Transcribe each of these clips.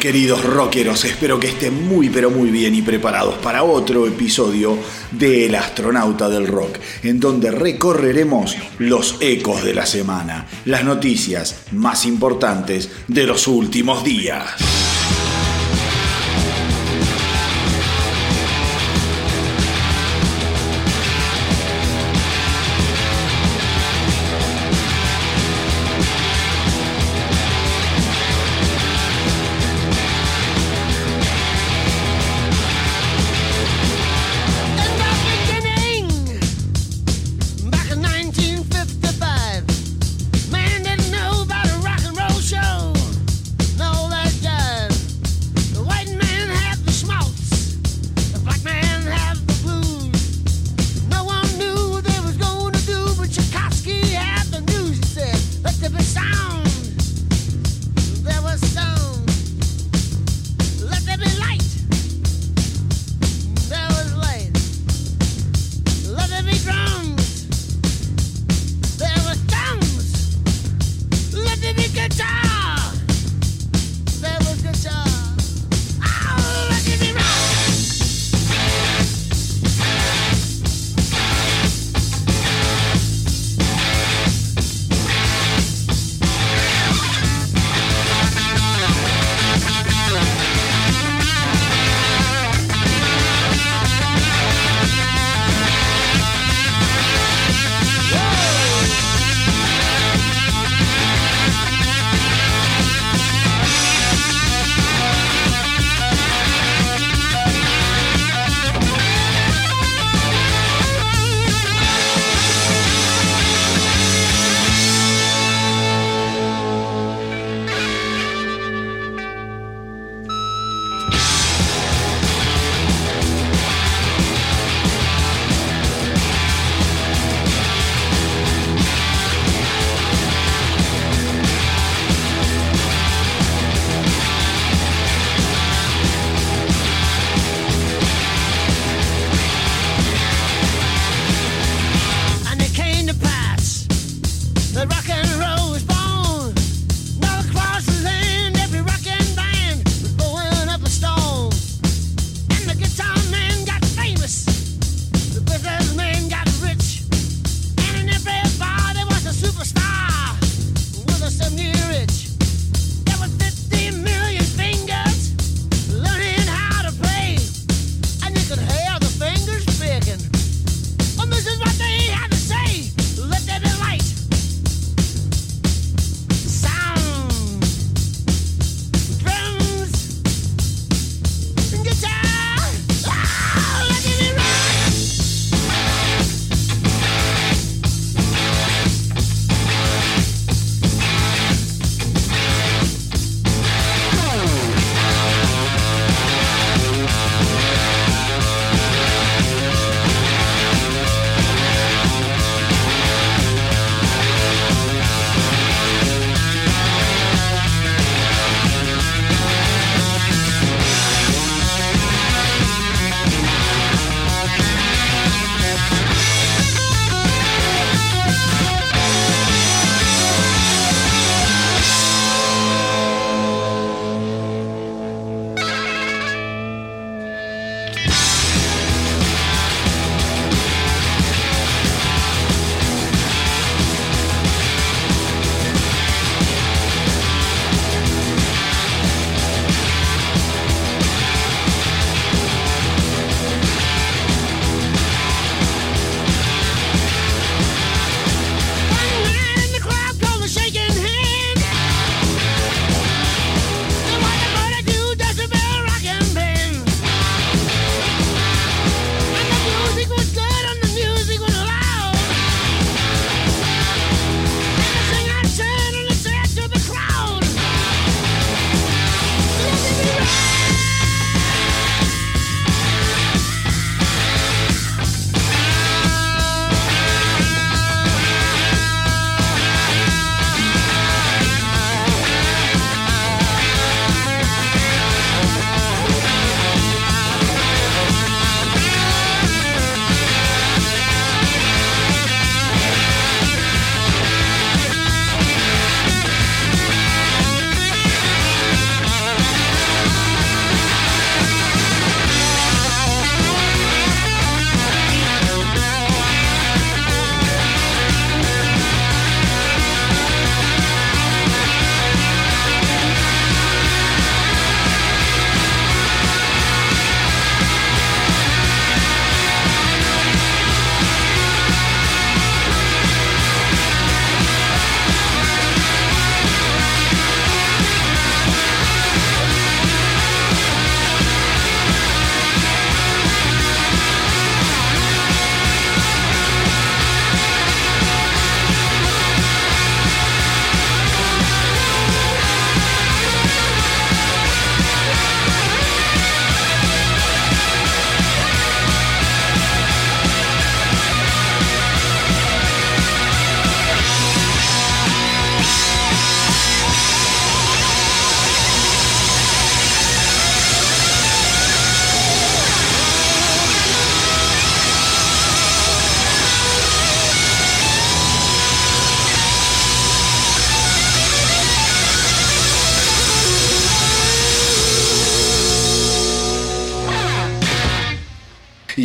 Queridos rockeros, espero que estén muy pero muy bien y preparados para otro episodio de El astronauta del rock, en donde recorreremos los ecos de la semana, las noticias más importantes de los últimos días.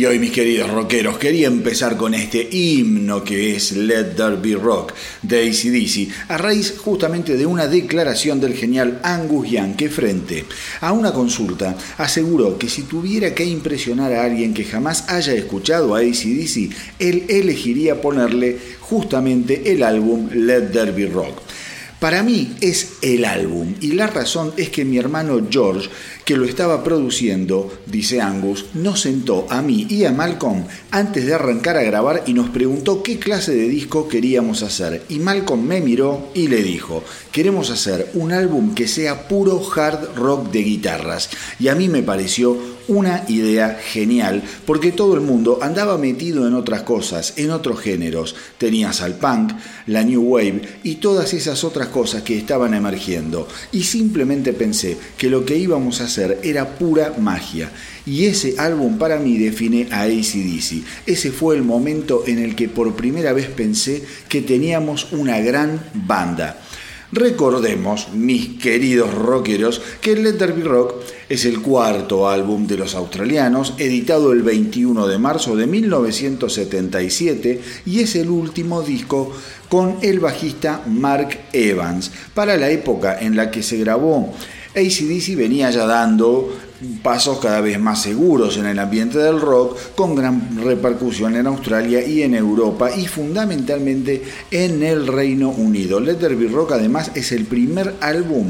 Y hoy, mis queridos rockeros, quería empezar con este himno que es Let There Be Rock de ACDC, a raíz justamente de una declaración del genial Angus Young que frente a una consulta aseguró que si tuviera que impresionar a alguien que jamás haya escuchado a ACDC, él elegiría ponerle justamente el álbum Let There Be Rock. Para mí es el álbum y la razón es que mi hermano George, que lo estaba produciendo, dice Angus, nos sentó a mí y a Malcolm antes de arrancar a grabar y nos preguntó qué clase de disco queríamos hacer. Y Malcolm me miró y le dijo, queremos hacer un álbum que sea puro hard rock de guitarras. Y a mí me pareció una idea genial, porque todo el mundo andaba metido en otras cosas, en otros géneros. Tenías al punk, la new wave y todas esas otras cosas que estaban emergiendo. Y simplemente pensé que lo que íbamos a hacer era pura magia. Y ese álbum para mí define a ACDC. Ese fue el momento en el que por primera vez pensé que teníamos una gran banda. Recordemos, mis queridos rockeros, que el Let Be Rock es el cuarto álbum de los australianos, editado el 21 de marzo de 1977 y es el último disco con el bajista Mark Evans. Para la época en la que se grabó, ACDC venía ya dando pasos cada vez más seguros en el ambiente del rock, con gran repercusión en Australia y en Europa y fundamentalmente en el Reino Unido. Let There Be Rock además es el primer álbum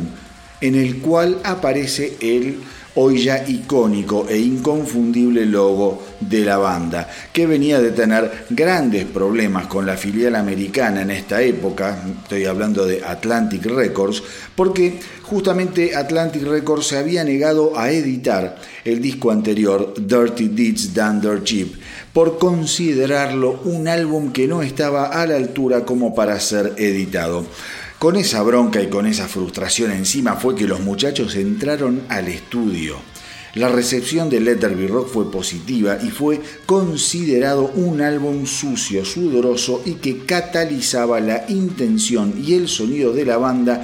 en el cual aparece el hoy ya icónico e inconfundible logo de la banda, que venía de tener grandes problemas con la filial americana en esta época, estoy hablando de Atlantic Records, porque justamente Atlantic Records se había negado a editar el disco anterior, Dirty Deeds Done Dirt Cheap, por considerarlo un álbum que no estaba a la altura como para ser editado. Con esa bronca y con esa frustración encima fue que los muchachos entraron al estudio. La recepción de Letter Be Rock fue positiva y fue considerado un álbum sucio, sudoroso y que catalizaba la intención y el sonido de la banda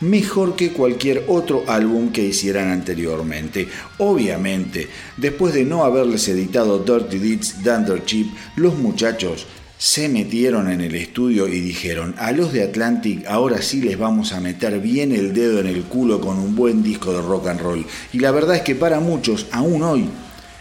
mejor que cualquier otro álbum que hicieran anteriormente. Obviamente, después de no haberles editado Dirty Deeds Dunder Cheap, los muchachos se metieron en el estudio y dijeron, a los de Atlantic ahora sí les vamos a meter bien el dedo en el culo con un buen disco de rock and roll. Y la verdad es que para muchos, aún hoy,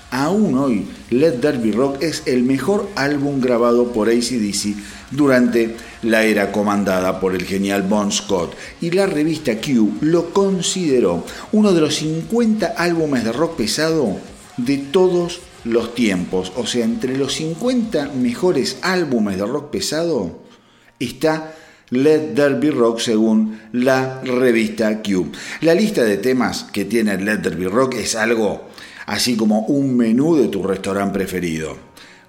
aún hoy, Let Derby Rock es el mejor álbum grabado por ACDC durante la era comandada por el genial Bon Scott y la revista Q lo consideró uno de los 50 álbumes de rock pesado de todos los tiempos, o sea, entre los 50 mejores álbumes de rock pesado está Let There Be Rock según la revista Q. La lista de temas que tiene Let There Be Rock es algo así como un menú de tu restaurante preferido.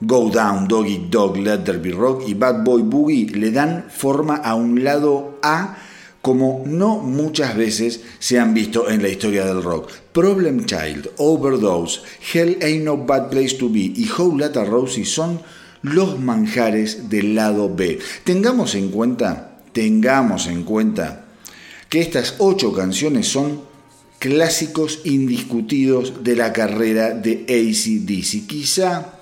Go Down, Doggy Dog, Let There Be Rock y Bad Boy Boogie le dan forma a un lado A como no muchas veces se han visto en la historia del rock. Problem Child, Overdose, Hell Ain't No Bad Place to Be y How Lata Rosie son los manjares del lado B. Tengamos en cuenta, tengamos en cuenta que estas ocho canciones son clásicos indiscutidos de la carrera de ACDC. Quizá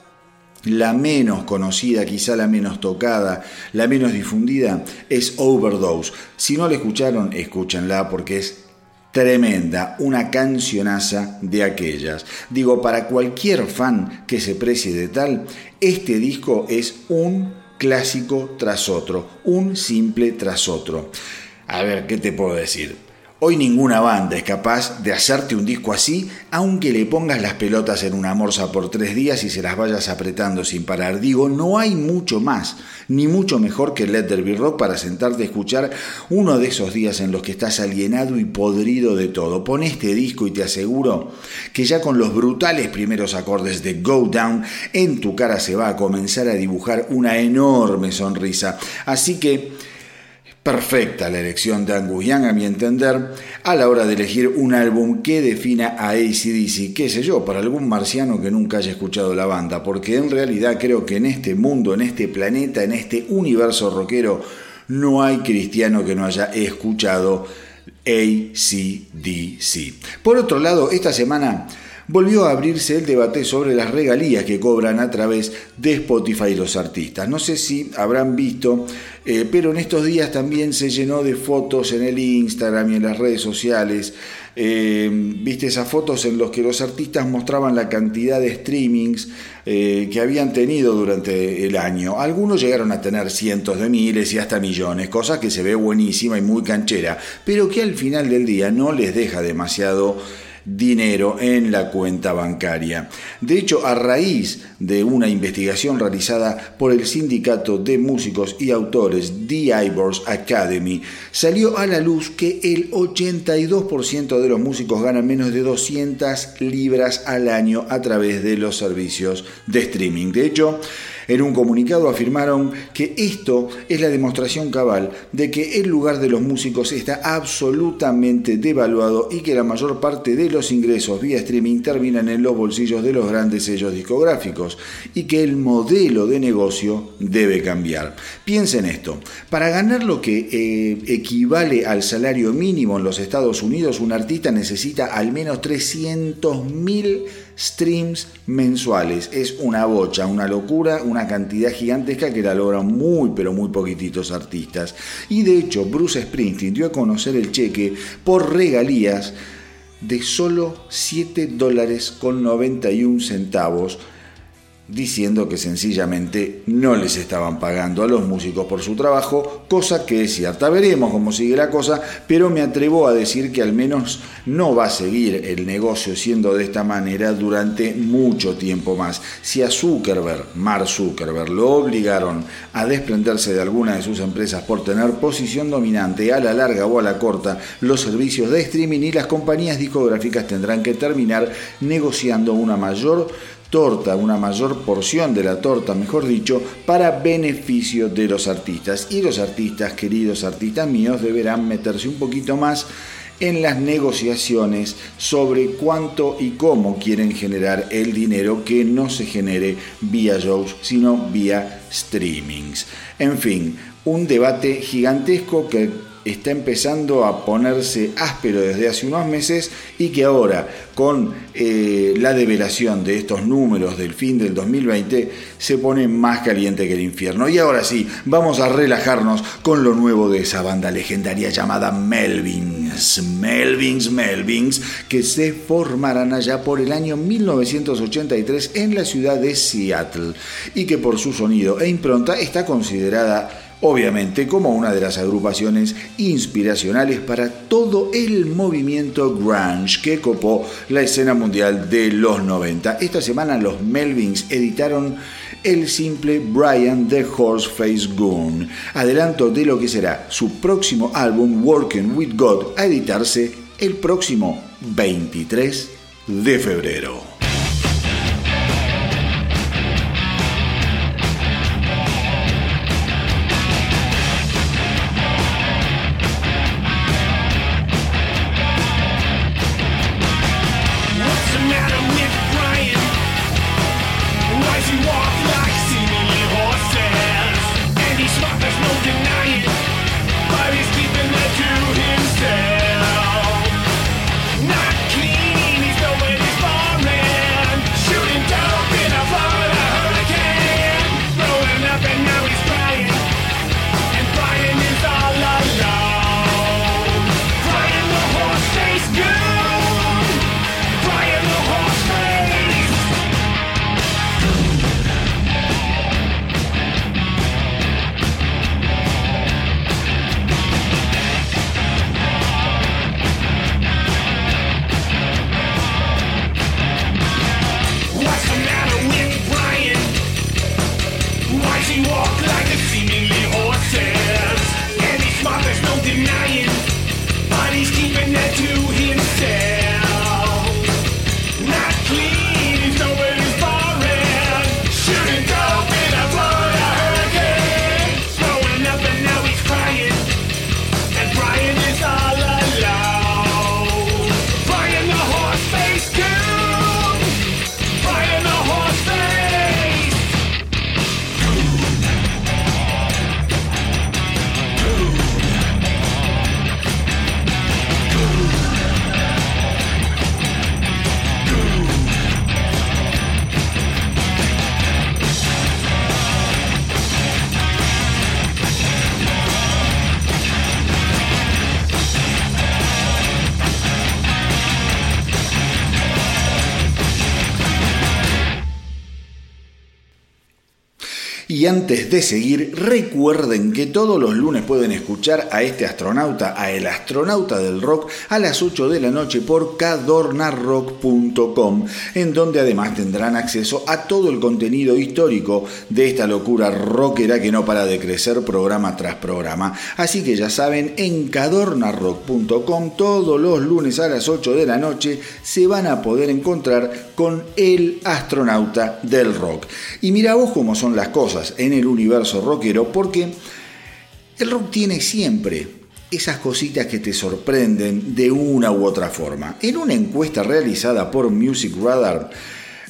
la menos conocida, quizá la menos tocada, la menos difundida, es Overdose. Si no la escucharon, escúchenla porque es tremenda, una cancionaza de aquellas. Digo, para cualquier fan que se precie de tal, este disco es un clásico tras otro, un simple tras otro. A ver, ¿qué te puedo decir? Hoy ninguna banda es capaz de hacerte un disco así, aunque le pongas las pelotas en una morsa por tres días y se las vayas apretando sin parar. Digo, no hay mucho más, ni mucho mejor que Let There Be Rock para sentarte a escuchar uno de esos días en los que estás alienado y podrido de todo. Pon este disco y te aseguro que ya con los brutales primeros acordes de Go Down, en tu cara se va a comenzar a dibujar una enorme sonrisa. Así que perfecta la elección de Angus Young, a mi entender, a la hora de elegir un álbum que defina a ACDC, qué sé yo, para algún marciano que nunca haya escuchado la banda, porque en realidad creo que en este mundo, en este planeta, en este universo rockero, no hay cristiano que no haya escuchado ACDC. Por otro lado, esta semana volvió a abrirse el debate sobre las regalías que cobran a través de Spotify los artistas. No sé si habrán visto, eh, pero en estos días también se llenó de fotos en el Instagram y en las redes sociales. Eh, viste esas fotos en las que los artistas mostraban la cantidad de streamings eh, que habían tenido durante el año. Algunos llegaron a tener cientos de miles y hasta millones, cosa que se ve buenísima y muy canchera, pero que al final del día no les deja demasiado dinero en la cuenta bancaria. De hecho, a raíz de una investigación realizada por el Sindicato de Músicos y Autores The Ivors Academy, salió a la luz que el 82% de los músicos ganan menos de 200 libras al año a través de los servicios de streaming. De hecho, en un comunicado afirmaron que esto es la demostración cabal de que el lugar de los músicos está absolutamente devaluado y que la mayor parte de los ingresos vía streaming terminan en los bolsillos de los grandes sellos discográficos y que el modelo de negocio debe cambiar. Piensen esto, para ganar lo que eh, equivale al salario mínimo en los Estados Unidos, un artista necesita al menos 300 mil streams mensuales. Es una bocha, una locura, una cantidad gigantesca que la logran muy pero muy poquititos artistas. Y de hecho, Bruce Springsteen dio a conocer el cheque por regalías de solo 7 dólares con 91 centavos diciendo que sencillamente no les estaban pagando a los músicos por su trabajo, cosa que es cierta. Veremos cómo sigue la cosa, pero me atrevo a decir que al menos no va a seguir el negocio siendo de esta manera durante mucho tiempo más. Si a Zuckerberg, Mark Zuckerberg, lo obligaron a desprenderse de alguna de sus empresas por tener posición dominante a la larga o a la corta, los servicios de streaming y las compañías discográficas tendrán que terminar negociando una mayor torta, una mayor porción de la torta, mejor dicho, para beneficio de los artistas. Y los artistas, queridos artistas míos, deberán meterse un poquito más en las negociaciones sobre cuánto y cómo quieren generar el dinero que no se genere vía shows, sino vía streamings. En fin, un debate gigantesco que está empezando a ponerse áspero desde hace unos meses y que ahora con eh, la develación de estos números del fin del 2020 se pone más caliente que el infierno. Y ahora sí, vamos a relajarnos con lo nuevo de esa banda legendaria llamada Melvins. Melvins, Melvins, que se formarán allá por el año 1983 en la ciudad de Seattle y que por su sonido e impronta está considerada obviamente como una de las agrupaciones inspiracionales para todo el movimiento grunge que copó la escena mundial de los 90. Esta semana los Melvins editaron el simple Brian the Horseface Goon, adelanto de lo que será su próximo álbum Working with God a editarse el próximo 23 de febrero. Antes de seguir, recuerden que todos los lunes pueden escuchar a este astronauta, a el astronauta del rock, a las 8 de la noche por cadornarrock.com, en donde además tendrán acceso a todo el contenido histórico de esta locura rockera que no para de crecer programa tras programa. Así que ya saben, en cadornarrock.com todos los lunes a las 8 de la noche se van a poder encontrar con el astronauta del rock. Y mira vos cómo son las cosas en el universo rockero, porque el rock tiene siempre esas cositas que te sorprenden de una u otra forma. En una encuesta realizada por Music Radar,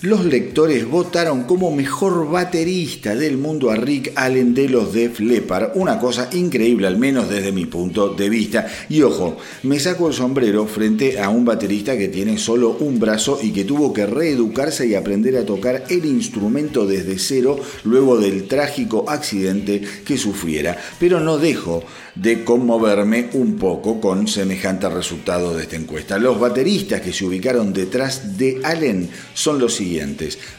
los lectores votaron como mejor baterista del mundo a Rick Allen de los Def Leppard, una cosa increíble al menos desde mi punto de vista. Y ojo, me saco el sombrero frente a un baterista que tiene solo un brazo y que tuvo que reeducarse y aprender a tocar el instrumento desde cero luego del trágico accidente que sufriera. Pero no dejo de conmoverme un poco con semejante resultado de esta encuesta. Los bateristas que se ubicaron detrás de Allen son los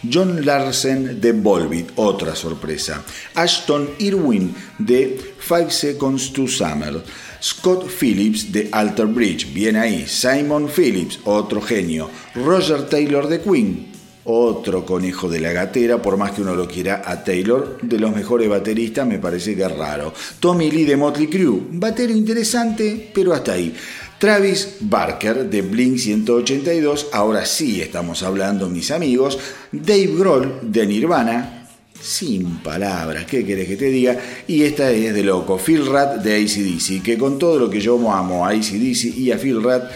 John Larsen de Volbeat, otra sorpresa. Ashton Irwin de Five Seconds to Summer. Scott Phillips de Alter Bridge, bien ahí. Simon Phillips, otro genio. Roger Taylor de Queen, otro conejo de la gatera, por más que uno lo quiera a Taylor, de los mejores bateristas me parece que es raro. Tommy Lee de Motley Crue, batero interesante, pero hasta ahí. Travis Barker de Blink 182, ahora sí estamos hablando mis amigos. Dave Grohl de Nirvana, sin palabras, ¿qué querés que te diga? Y esta es de loco, Phil Rat de ACDC, que con todo lo que yo amo a ACDC y a Phil Rat,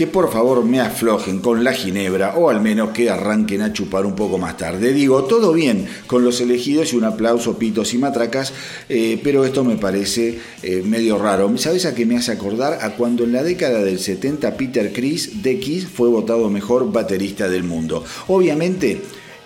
que por favor me aflojen con la ginebra o al menos que arranquen a chupar un poco más tarde. Digo, todo bien con los elegidos y un aplauso, pitos y matracas, eh, pero esto me parece eh, medio raro. ¿Sabes a qué me hace acordar? A cuando en la década del 70 Peter Chris de Kiss fue votado mejor baterista del mundo. Obviamente,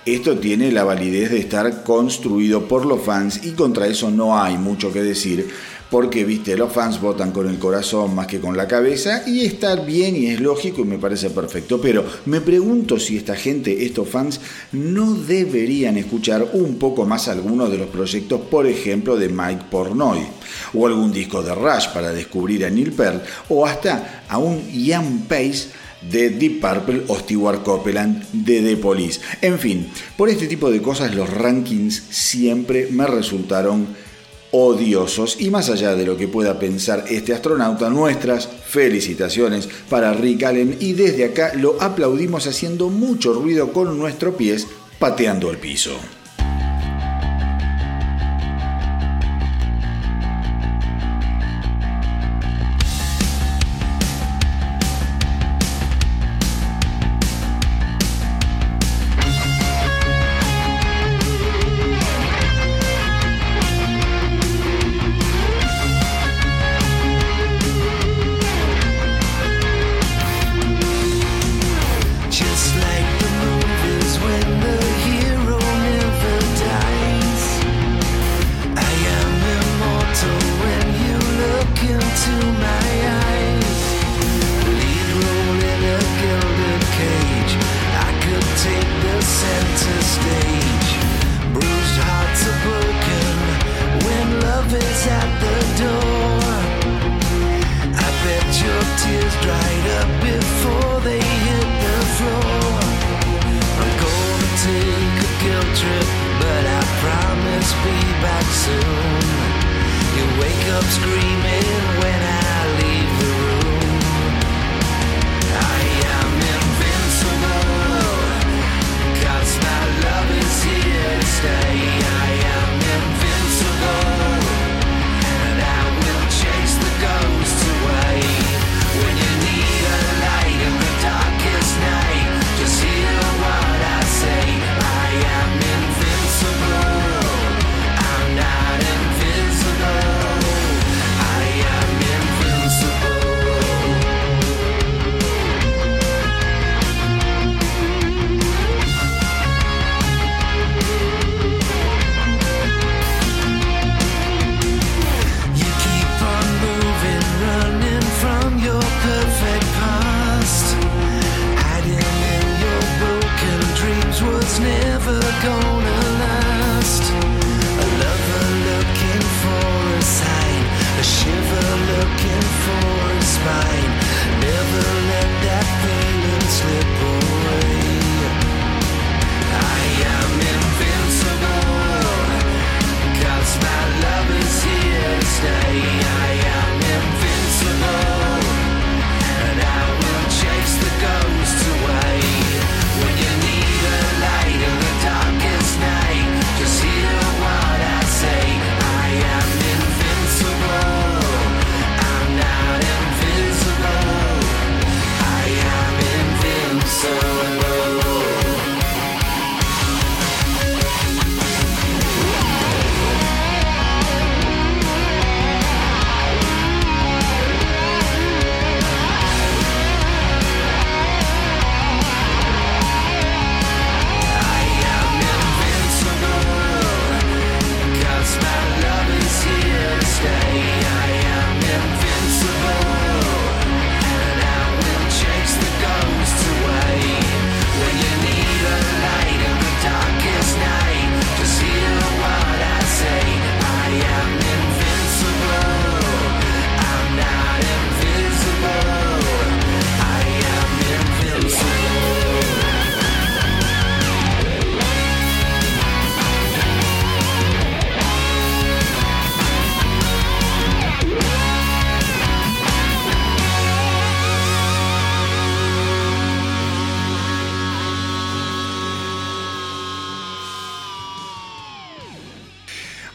esto tiene la validez de estar construido por los fans y contra eso no hay mucho que decir porque, viste, los fans votan con el corazón más que con la cabeza y está bien y es lógico y me parece perfecto. Pero me pregunto si esta gente, estos fans, no deberían escuchar un poco más algunos de los proyectos, por ejemplo, de Mike Pornoy, o algún disco de Rush para descubrir a Neil Peart, o hasta a un Ian Pace de Deep Purple o Stewart Copeland de The Police. En fin, por este tipo de cosas los rankings siempre me resultaron odiosos. Y más allá de lo que pueda pensar este astronauta, nuestras felicitaciones para Rick Allen y desde acá lo aplaudimos haciendo mucho ruido con nuestros pies pateando el piso.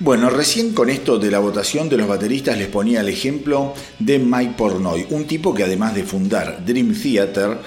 Bueno, recién con esto de la votación de los bateristas les ponía el ejemplo de Mike Pornoy, un tipo que además de fundar Dream Theater,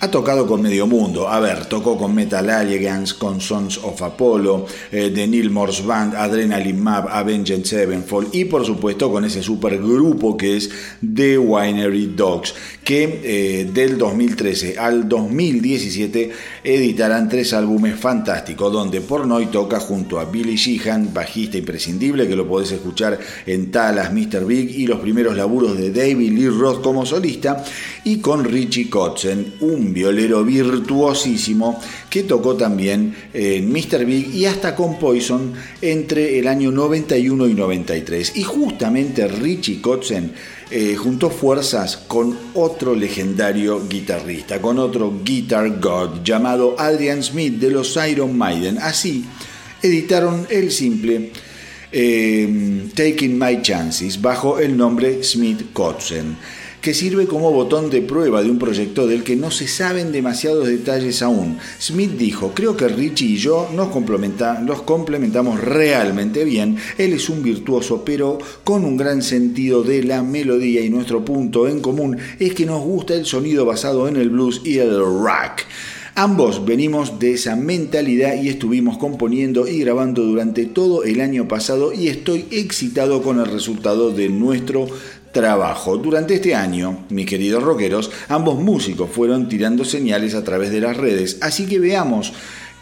ha tocado con medio mundo. A ver, tocó con Metal Alliance, con Sons of Apollo, eh, The Neil Morse Band, Adrenaline Map, Avenged Sevenfold y por supuesto con ese supergrupo que es The Winery Dogs, que eh, del 2013 al 2017 editarán tres álbumes fantásticos donde Pornoy toca junto a Billy Sheehan, bajista imprescindible que lo podés escuchar en Talas, Mr. Big y los primeros laburos de David Lee Roth como solista y con Richie Kotzen, un violero virtuosísimo que tocó también en Mr. Big y hasta con Poison entre el año 91 y 93. Y justamente Richie Kotzen eh, juntó fuerzas con otro legendario guitarrista, con otro Guitar God llamado Adrian Smith de los Iron Maiden. Así editaron el simple eh, Taking My Chances bajo el nombre Smith Kotzen que sirve como botón de prueba de un proyecto del que no se saben demasiados detalles aún. Smith dijo, creo que Richie y yo nos, nos complementamos realmente bien, él es un virtuoso pero con un gran sentido de la melodía y nuestro punto en común es que nos gusta el sonido basado en el blues y el rock. Ambos venimos de esa mentalidad y estuvimos componiendo y grabando durante todo el año pasado y estoy excitado con el resultado de nuestro trabajo. Durante este año, mis queridos rockeros, ambos músicos fueron tirando señales a través de las redes, así que veamos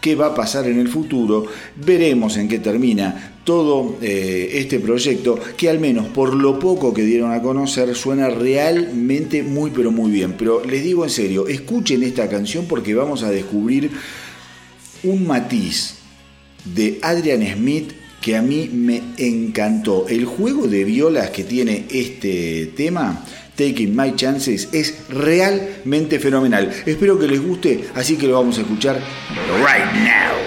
qué va a pasar en el futuro, veremos en qué termina todo eh, este proyecto que al menos por lo poco que dieron a conocer suena realmente muy pero muy bien. Pero les digo en serio, escuchen esta canción porque vamos a descubrir un matiz de Adrian Smith que a mí me encantó. El juego de violas que tiene este tema, Taking My Chances, es realmente fenomenal. Espero que les guste, así que lo vamos a escuchar right now.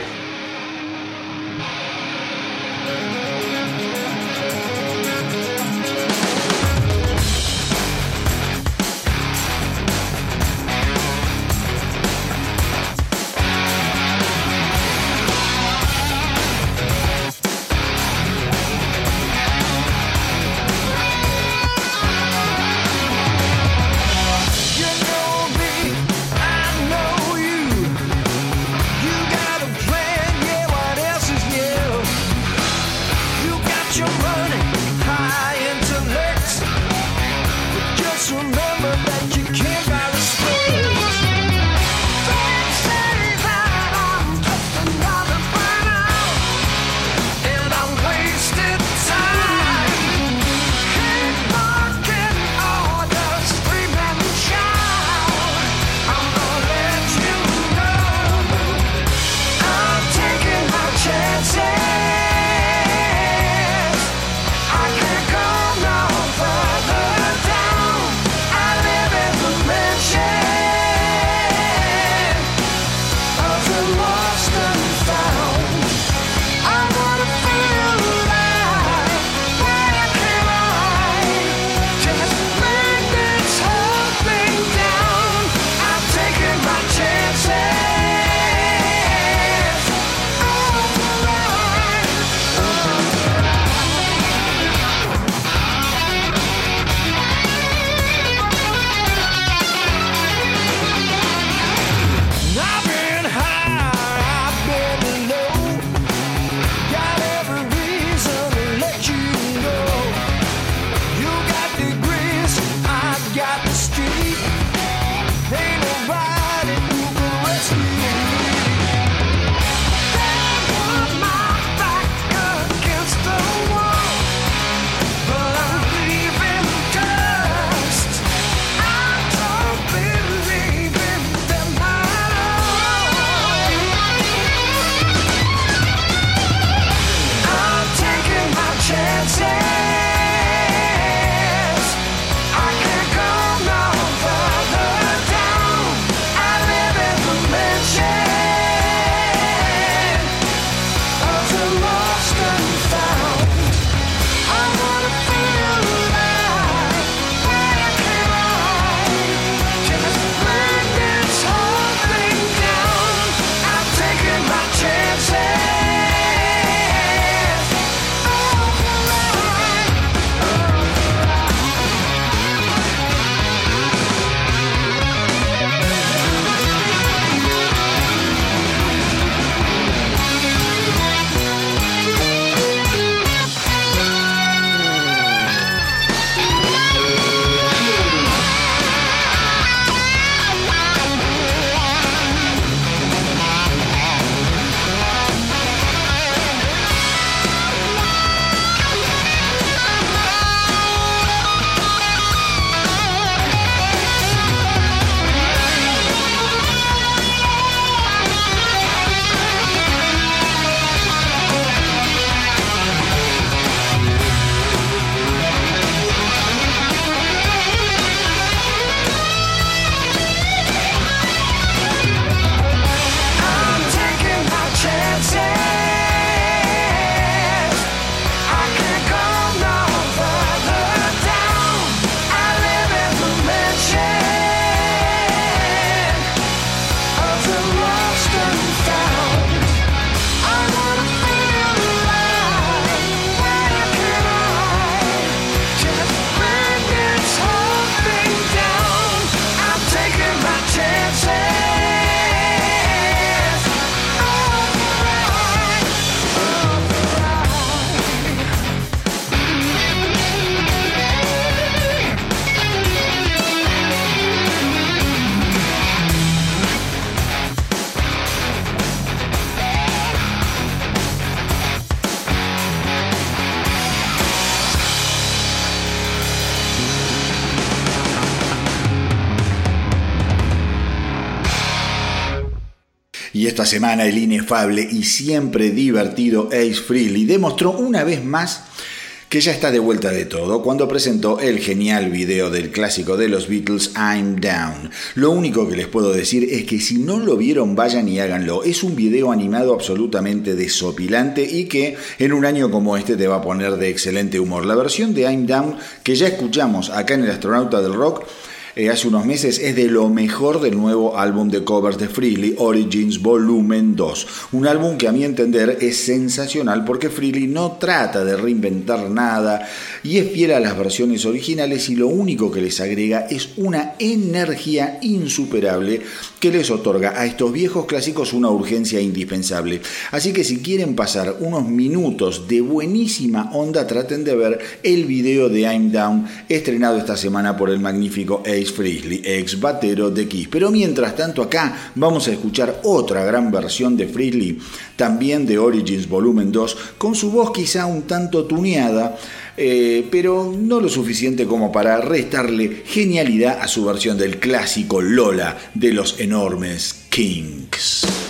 Semana el inefable y siempre divertido Ace Frehley demostró una vez más que ya está de vuelta de todo cuando presentó el genial video del clásico de los Beatles I'm Down. Lo único que les puedo decir es que si no lo vieron vayan y háganlo. Es un video animado absolutamente desopilante y que en un año como este te va a poner de excelente humor. La versión de I'm Down que ya escuchamos acá en el astronauta del rock eh, hace unos meses es de lo mejor del nuevo álbum de covers de Freely, Origins Volumen 2. Un álbum que a mi entender es sensacional porque Freely no trata de reinventar nada y es fiel a las versiones originales y lo único que les agrega es una energía insuperable que les otorga a estos viejos clásicos una urgencia indispensable. Así que si quieren pasar unos minutos de buenísima onda, traten de ver el video de I'm Down estrenado esta semana por el magnífico Ace Frehley, ex batero de Kiss. Pero mientras tanto acá vamos a escuchar otra gran versión de Frehley, también de Origins Volumen 2, con su voz quizá un tanto tuneada, eh, pero no lo suficiente como para restarle genialidad a su versión del clásico Lola de los enormes Kings.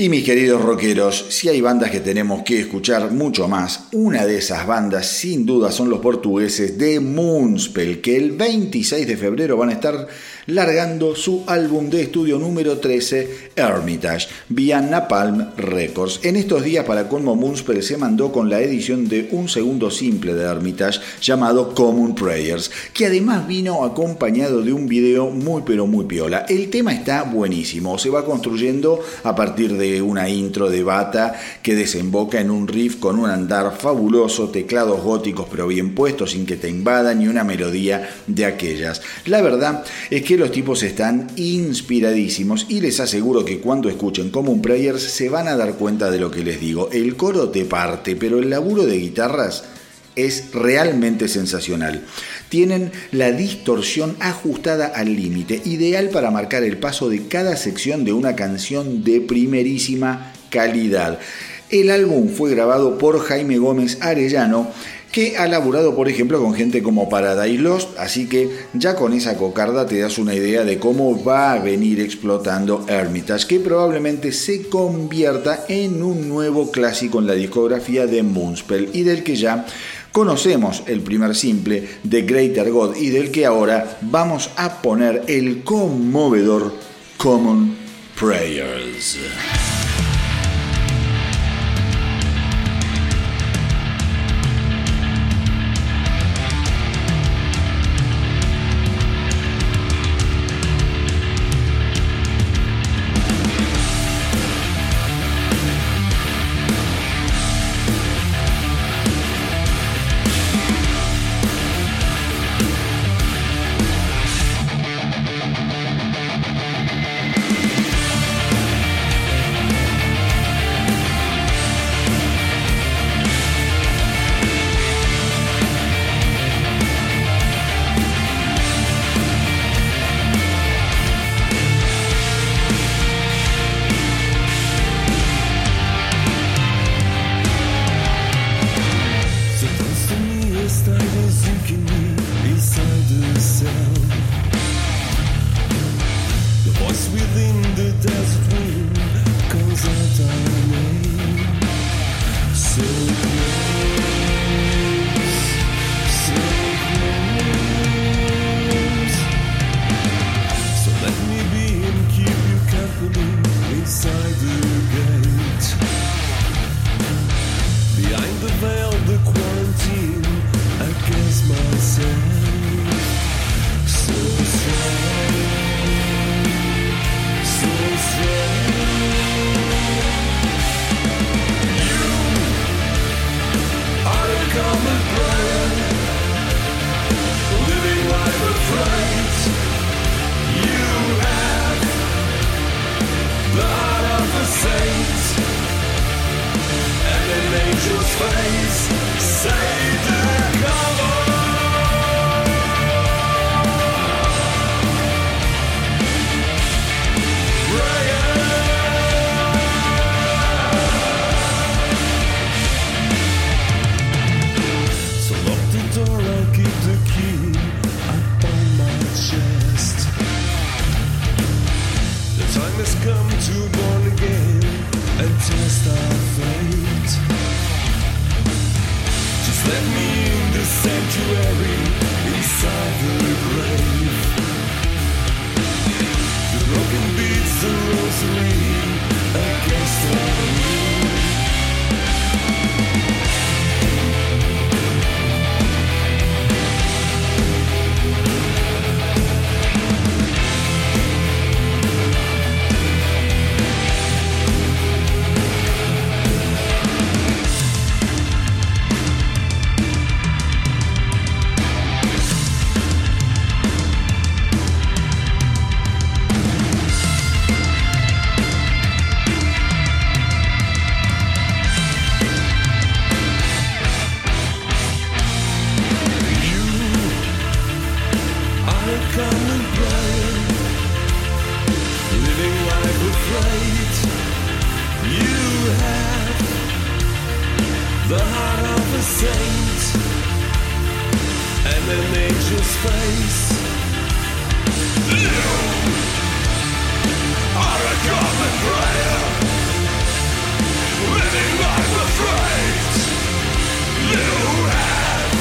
Y mis queridos rockeros, si hay bandas que tenemos que escuchar mucho más, una de esas bandas sin duda son los portugueses de Moonspell, que el 26 de febrero van a estar largando su álbum de estudio número 13, Hermitage, vía Napalm Records. En estos días, para Colmo Moonspell se mandó con la edición de un segundo simple de Hermitage llamado Common Prayers, que además vino acompañado de un video muy pero muy piola. El tema está buenísimo, se va construyendo a partir de una intro de bata que desemboca en un riff con un andar fabuloso, teclados góticos pero bien puestos sin que te invadan y una melodía de aquellas. La verdad es que los tipos están inspiradísimos y les aseguro que cuando escuchen Common Prayers se van a dar cuenta de lo que les digo. El coro te parte, pero el laburo de guitarras es realmente sensacional. Tienen la distorsión ajustada al límite, ideal para marcar el paso de cada sección de una canción de primerísima calidad. El álbum fue grabado por Jaime Gómez Arellano que ha laburado, por ejemplo, con gente como Paradise Lost, así que ya con esa cocarda te das una idea de cómo va a venir explotando Hermitage, que probablemente se convierta en un nuevo clásico en la discografía de Moonspell y del que ya conocemos el primer simple de Greater God y del que ahora vamos a poner el conmovedor Common Prayers. an angel's face. You are a common player, living life afraid. You have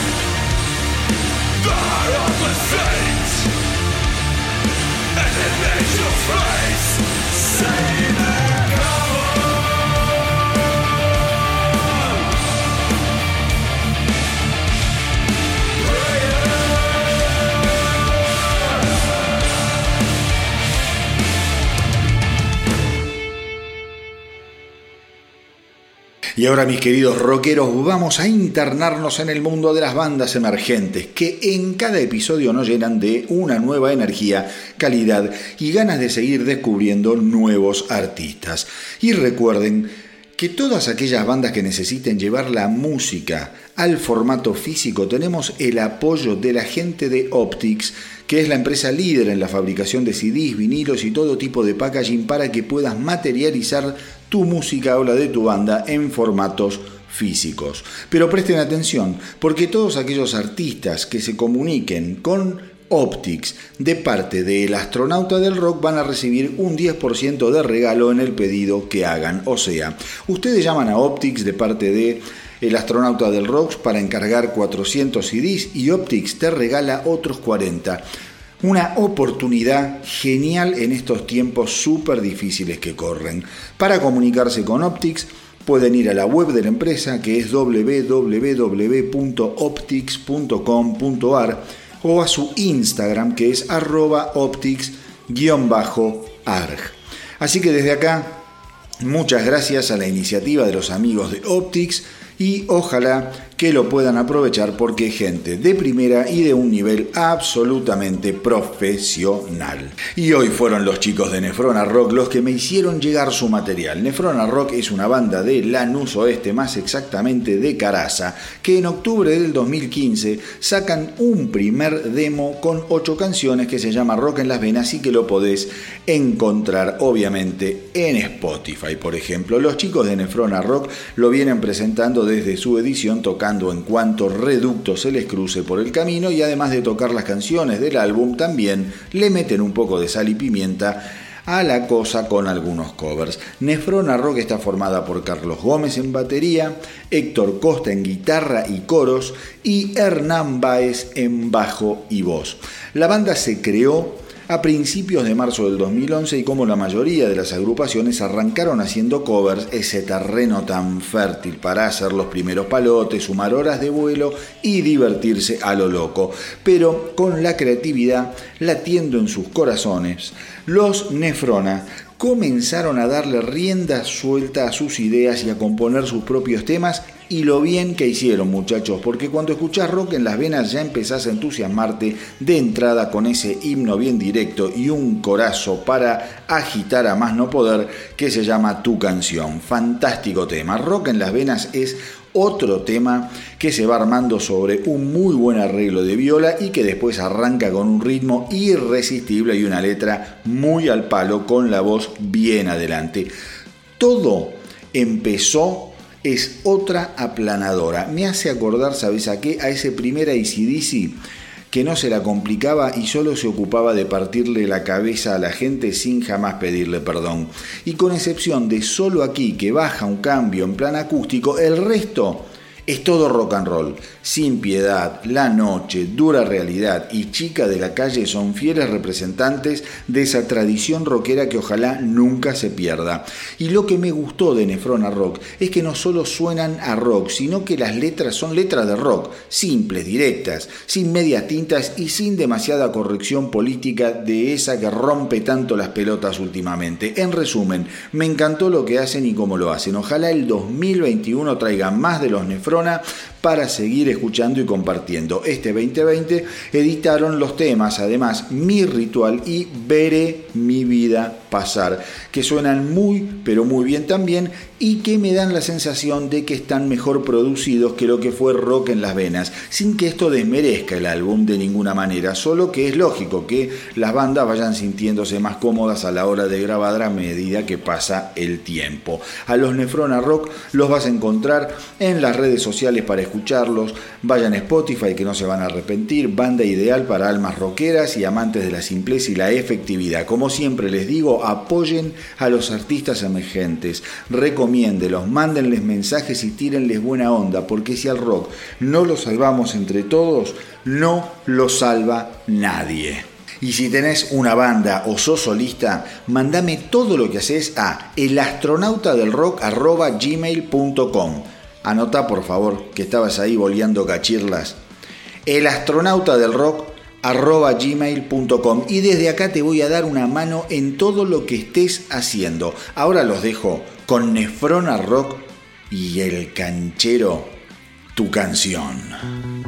of the saints and an angel's face. Y ahora mis queridos rockeros vamos a internarnos en el mundo de las bandas emergentes que en cada episodio nos llenan de una nueva energía, calidad y ganas de seguir descubriendo nuevos artistas. Y recuerden que todas aquellas bandas que necesiten llevar la música al formato físico tenemos el apoyo de la gente de Optics, que es la empresa líder en la fabricación de CDs, vinilos y todo tipo de packaging para que puedas materializar tu música o la de tu banda en formatos físicos. Pero presten atención, porque todos aquellos artistas que se comuniquen con Optics de parte del astronauta del rock van a recibir un 10% de regalo en el pedido que hagan. O sea, ustedes llaman a Optics de parte de el astronauta del rock para encargar 400 CDs y Optics te regala otros 40. Una oportunidad genial en estos tiempos súper difíciles que corren. Para comunicarse con Optics pueden ir a la web de la empresa que es www.optics.com.ar o a su Instagram que es arroba optics-arg. Así que desde acá, muchas gracias a la iniciativa de los amigos de Optics y ojalá que lo puedan aprovechar porque es gente de primera y de un nivel absolutamente profesional. Y hoy fueron los chicos de Nefrona Rock los que me hicieron llegar su material. Nefrona Rock es una banda de Lanús Oeste, más exactamente de Caraza, que en octubre del 2015 sacan un primer demo con ocho canciones que se llama Rock en las Venas y que lo podés encontrar obviamente en Spotify, por ejemplo. Los chicos de Nefrona Rock lo vienen presentando desde su edición tocando en cuanto reducto se les cruce por el camino y además de tocar las canciones del álbum también le meten un poco de sal y pimienta a la cosa con algunos covers. Nefrona Rock está formada por Carlos Gómez en batería, Héctor Costa en guitarra y coros y Hernán Baez en bajo y voz. La banda se creó a principios de marzo del 2011 y como la mayoría de las agrupaciones arrancaron haciendo covers, ese terreno tan fértil para hacer los primeros palotes, sumar horas de vuelo y divertirse a lo loco, pero con la creatividad latiendo en sus corazones, los Nefrona comenzaron a darle rienda suelta a sus ideas y a componer sus propios temas y lo bien que hicieron muchachos, porque cuando escuchás rock en las venas ya empezás a entusiasmarte de entrada con ese himno bien directo y un corazo para agitar a más no poder que se llama Tu canción. Fantástico tema. Rock en las venas es otro tema que se va armando sobre un muy buen arreglo de viola y que después arranca con un ritmo irresistible y una letra muy al palo con la voz bien adelante. Todo empezó es otra aplanadora. Me hace acordar, ¿sabes a qué? A ese primer ACDC que no se la complicaba y solo se ocupaba de partirle la cabeza a la gente sin jamás pedirle perdón. Y con excepción de solo aquí que baja un cambio en plan acústico, el resto es todo rock and roll. Sin piedad, La Noche, Dura Realidad y Chica de la Calle son fieles representantes de esa tradición rockera que ojalá nunca se pierda. Y lo que me gustó de Nefrona Rock es que no solo suenan a rock, sino que las letras son letras de rock, simples, directas, sin medias tintas y sin demasiada corrección política de esa que rompe tanto las pelotas últimamente. En resumen, me encantó lo que hacen y cómo lo hacen. Ojalá el 2021 traiga más de los Nefrona Barcelona para seguir escuchando y compartiendo. Este 2020 editaron los temas, además, Mi Ritual y Veré mi vida pasar, que suenan muy, pero muy bien también y que me dan la sensación de que están mejor producidos que lo que fue Rock en las Venas, sin que esto desmerezca el álbum de ninguna manera, solo que es lógico que las bandas vayan sintiéndose más cómodas a la hora de grabar a medida que pasa el tiempo. A los Nefrona Rock los vas a encontrar en las redes sociales para escucharlos, vayan a Spotify que no se van a arrepentir, banda ideal para almas rockeras y amantes de la simpleza y la efectividad. Como siempre les digo, apoyen a los artistas emergentes, recomiéndelos, mándenles mensajes y tírenles buena onda, porque si al rock no lo salvamos entre todos, no lo salva nadie. Y si tenés una banda o sos solista, mandame todo lo que haces a elastronautadelrock.gmail.com. Anota por favor que estabas ahí boleando cachirlas. elastronautadelrock.gmail.com y desde acá te voy a dar una mano en todo lo que estés haciendo. Ahora los dejo con Nefrona Rock y el canchero, tu canción.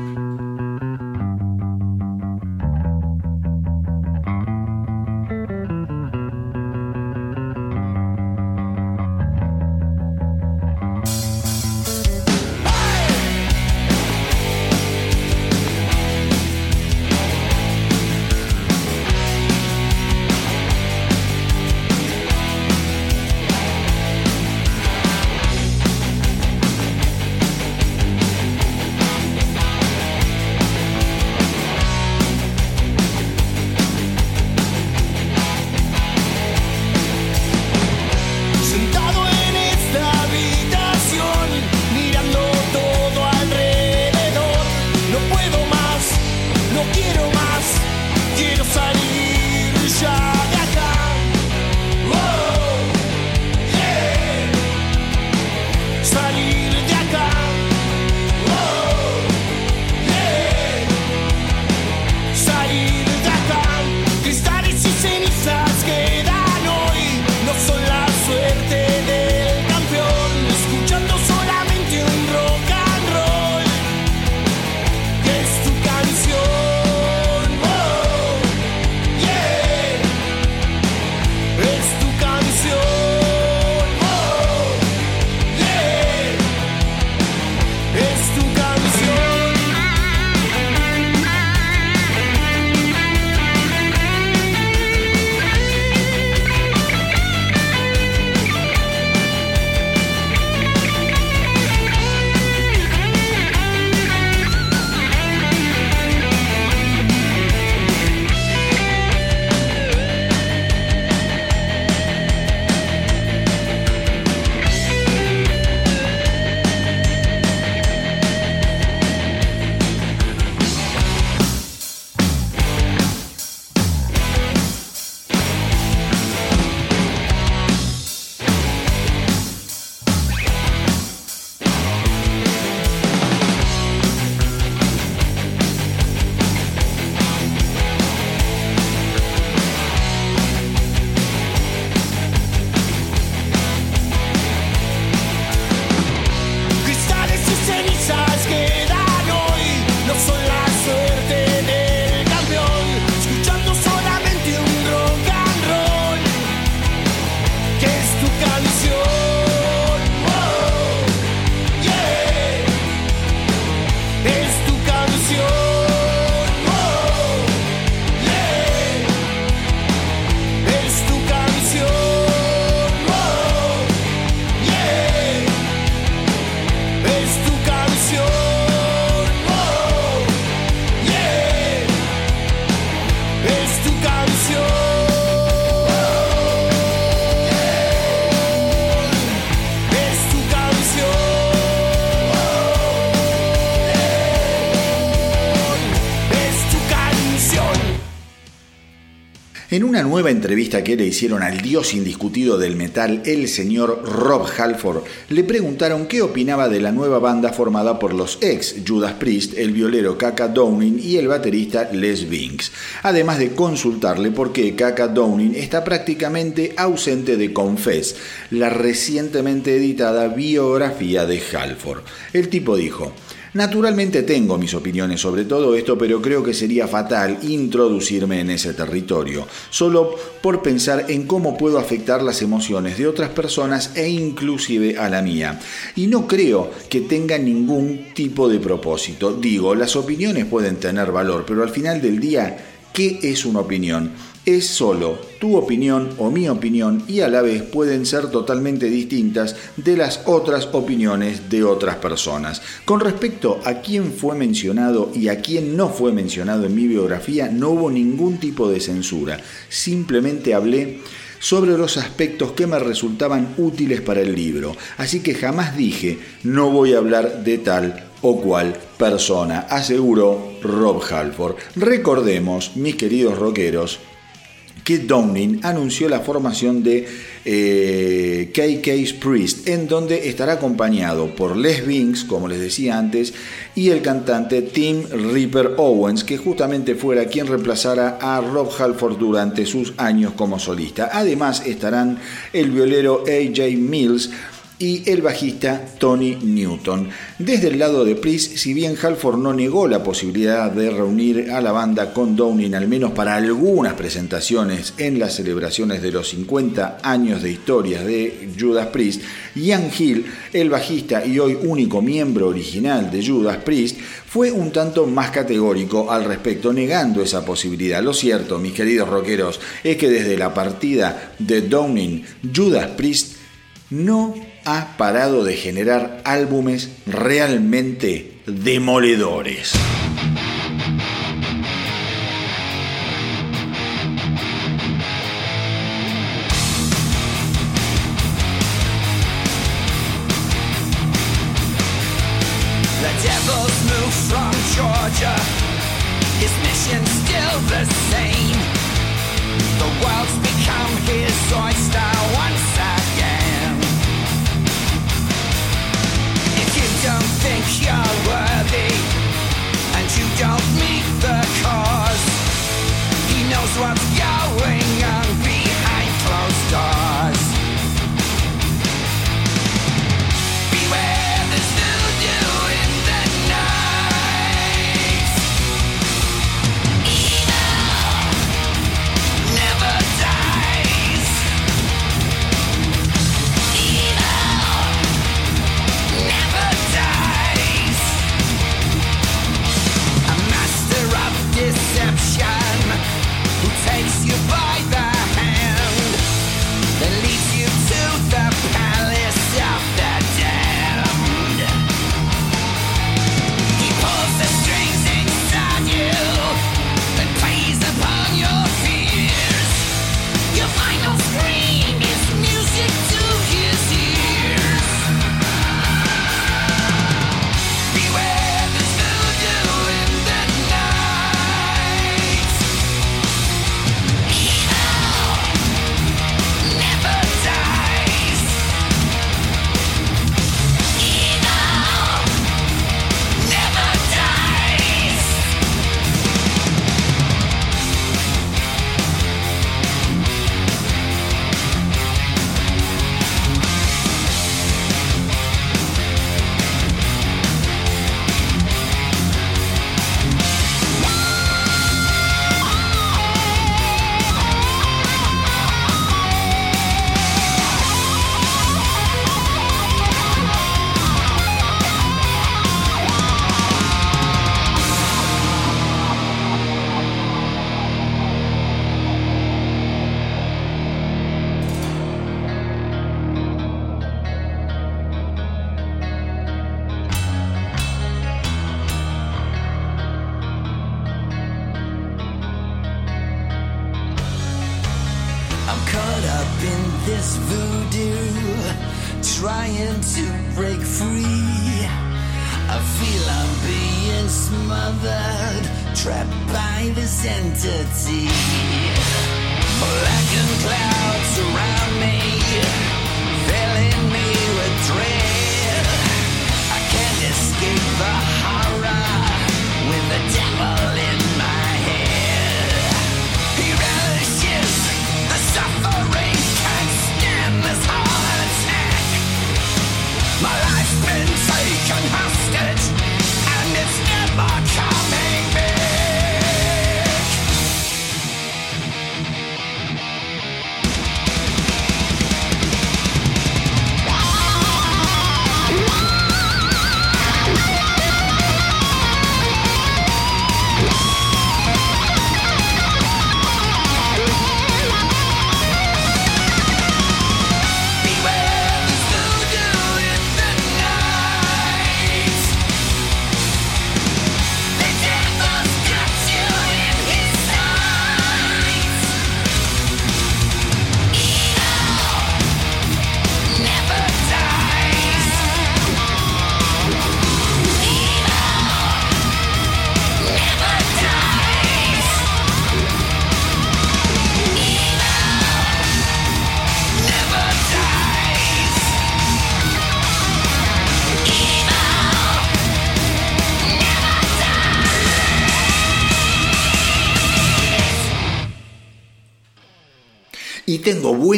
En una nueva entrevista que le hicieron al dios indiscutido del metal, el señor Rob Halford, le preguntaron qué opinaba de la nueva banda formada por los ex Judas Priest, el violero Kaka Downing y el baterista Les Binks, además de consultarle por qué Kaka Downing está prácticamente ausente de Confess, la recientemente editada biografía de Halford. El tipo dijo, Naturalmente tengo mis opiniones sobre todo esto, pero creo que sería fatal introducirme en ese territorio, solo por pensar en cómo puedo afectar las emociones de otras personas e inclusive a la mía. Y no creo que tenga ningún tipo de propósito. Digo, las opiniones pueden tener valor, pero al final del día, ¿qué es una opinión? Es solo tu opinión o mi opinión y a la vez pueden ser totalmente distintas de las otras opiniones de otras personas. Con respecto a quién fue mencionado y a quién no fue mencionado en mi biografía, no hubo ningún tipo de censura. Simplemente hablé sobre los aspectos que me resultaban útiles para el libro. Así que jamás dije, no voy a hablar de tal o cual persona, aseguró Rob Halford. Recordemos, mis queridos rockeros, que Downing anunció la formación de eh, KK's Priest, en donde estará acompañado por Les Binks, como les decía antes, y el cantante Tim Ripper Owens, que justamente fuera quien reemplazara a Rob Halford durante sus años como solista. Además estarán el violero AJ Mills, y el bajista Tony Newton. Desde el lado de Priest, si bien Halford no negó la posibilidad de reunir a la banda con Downing al menos para algunas presentaciones en las celebraciones de los 50 años de historia de Judas Priest, Ian Hill, el bajista y hoy único miembro original de Judas Priest, fue un tanto más categórico al respecto, negando esa posibilidad. Lo cierto, mis queridos rockeros, es que desde la partida de Downing, Judas Priest no ha parado de generar álbumes realmente demoledores.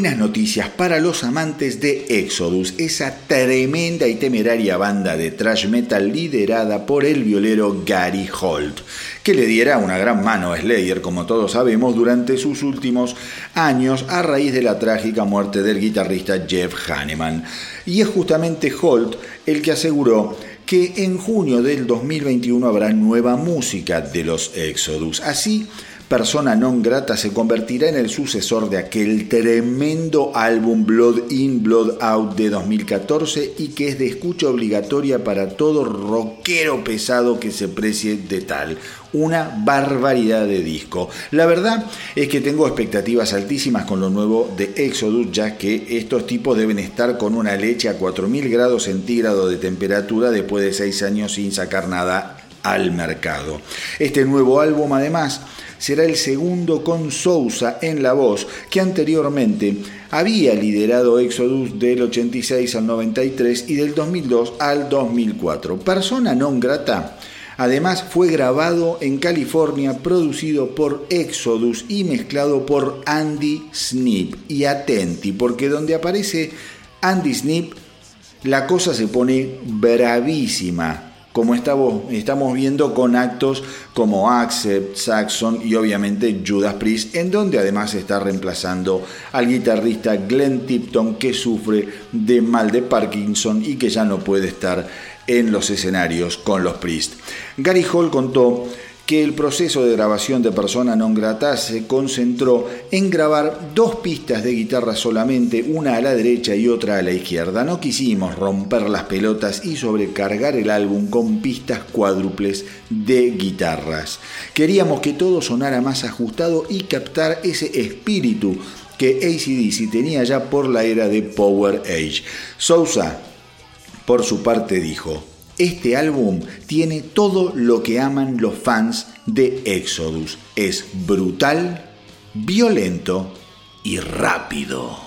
Buenas noticias para los amantes de Exodus, esa tremenda y temeraria banda de thrash metal liderada por el violero Gary Holt, que le diera una gran mano a Slayer, como todos sabemos, durante sus últimos años a raíz de la trágica muerte del guitarrista Jeff Hanneman. Y es justamente Holt el que aseguró que en junio del 2021 habrá nueva música de los Exodus. Así, persona non grata se convertirá en el sucesor de aquel tremendo álbum Blood In, Blood Out de 2014 y que es de escucha obligatoria para todo rockero pesado que se precie de tal. Una barbaridad de disco. La verdad es que tengo expectativas altísimas con lo nuevo de Exodus, ya que estos tipos deben estar con una leche a 4000 grados centígrados de temperatura después de 6 años sin sacar nada al mercado. Este nuevo álbum además será el segundo con Sousa en la voz, que anteriormente había liderado Exodus del 86 al 93 y del 2002 al 2004. Persona non grata. Además fue grabado en California, producido por Exodus y mezclado por Andy Snip. Y atenti, porque donde aparece Andy Snip, la cosa se pone bravísima como estamos viendo con actos como Accept, Saxon y obviamente Judas Priest, en donde además está reemplazando al guitarrista Glenn Tipton que sufre de mal de Parkinson y que ya no puede estar en los escenarios con los Priest. Gary Hall contó que el proceso de grabación de Persona non grata se concentró en grabar dos pistas de guitarra solamente, una a la derecha y otra a la izquierda. No quisimos romper las pelotas y sobrecargar el álbum con pistas cuádruples de guitarras. Queríamos que todo sonara más ajustado y captar ese espíritu que ACDC tenía ya por la era de Power Age. Sousa, por su parte, dijo, este álbum tiene todo lo que aman los fans de Exodus. Es brutal, violento y rápido.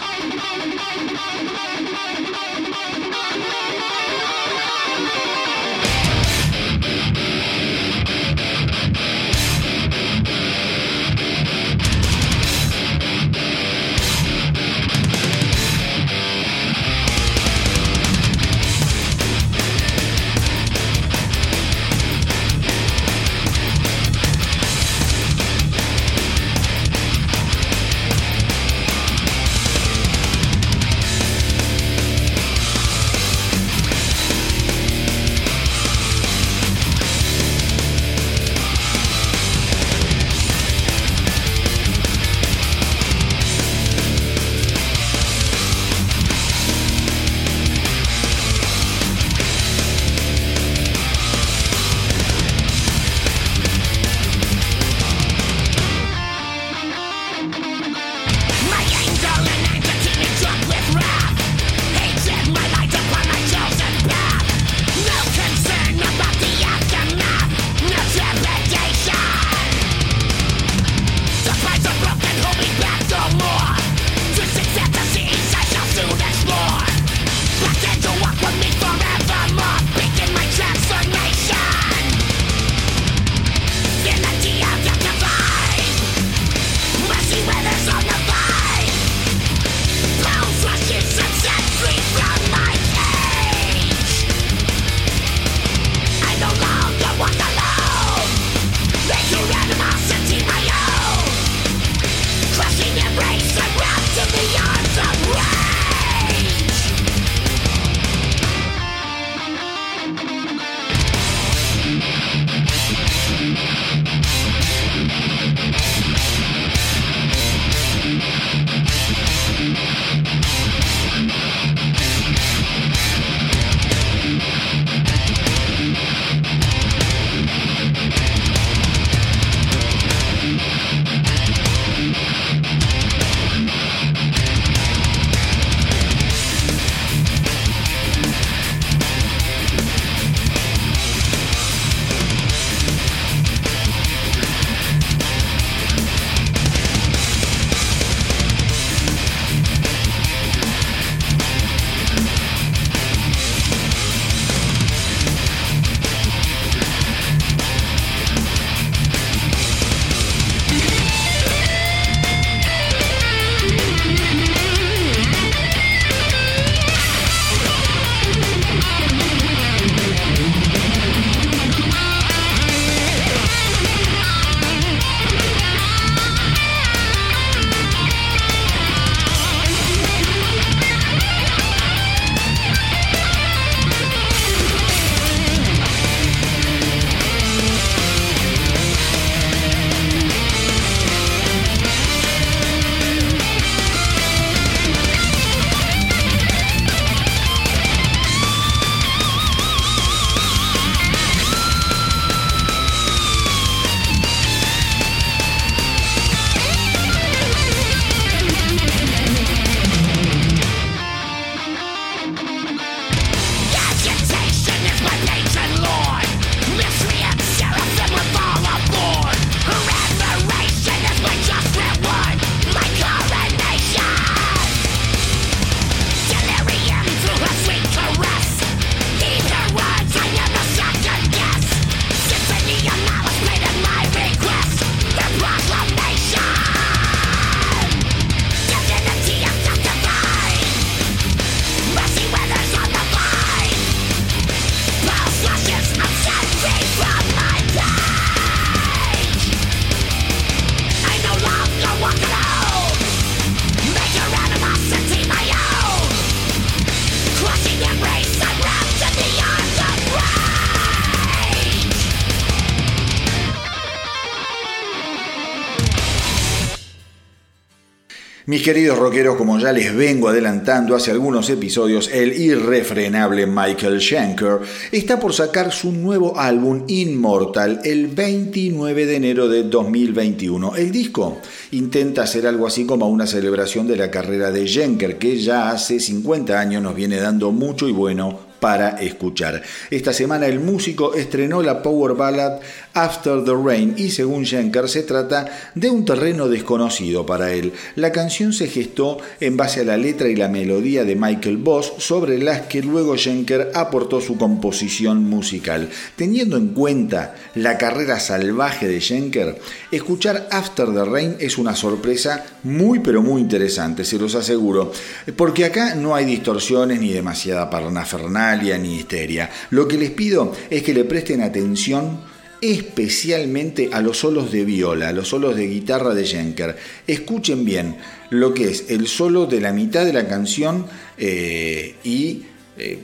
Mis queridos rockeros, como ya les vengo adelantando hace algunos episodios, el irrefrenable Michael Schenker está por sacar su nuevo álbum Immortal el 29 de enero de 2021. El disco intenta hacer algo así como una celebración de la carrera de Schenker, que ya hace 50 años nos viene dando mucho y bueno para escuchar. Esta semana el músico estrenó la power ballad After the Rain y según Schenker se trata de un terreno desconocido para él. La canción se gestó en base a la letra y la melodía de Michael Voss sobre las que luego Schenker aportó su composición musical. Teniendo en cuenta la carrera salvaje de Schenker, escuchar After the Rain es una sorpresa muy pero muy interesante, se los aseguro, porque acá no hay distorsiones ni demasiada parnafernalia ni histeria. Lo que les pido es que le presten atención especialmente a los solos de viola, a los solos de guitarra de Schenker. Escuchen bien lo que es el solo de la mitad de la canción eh, y eh,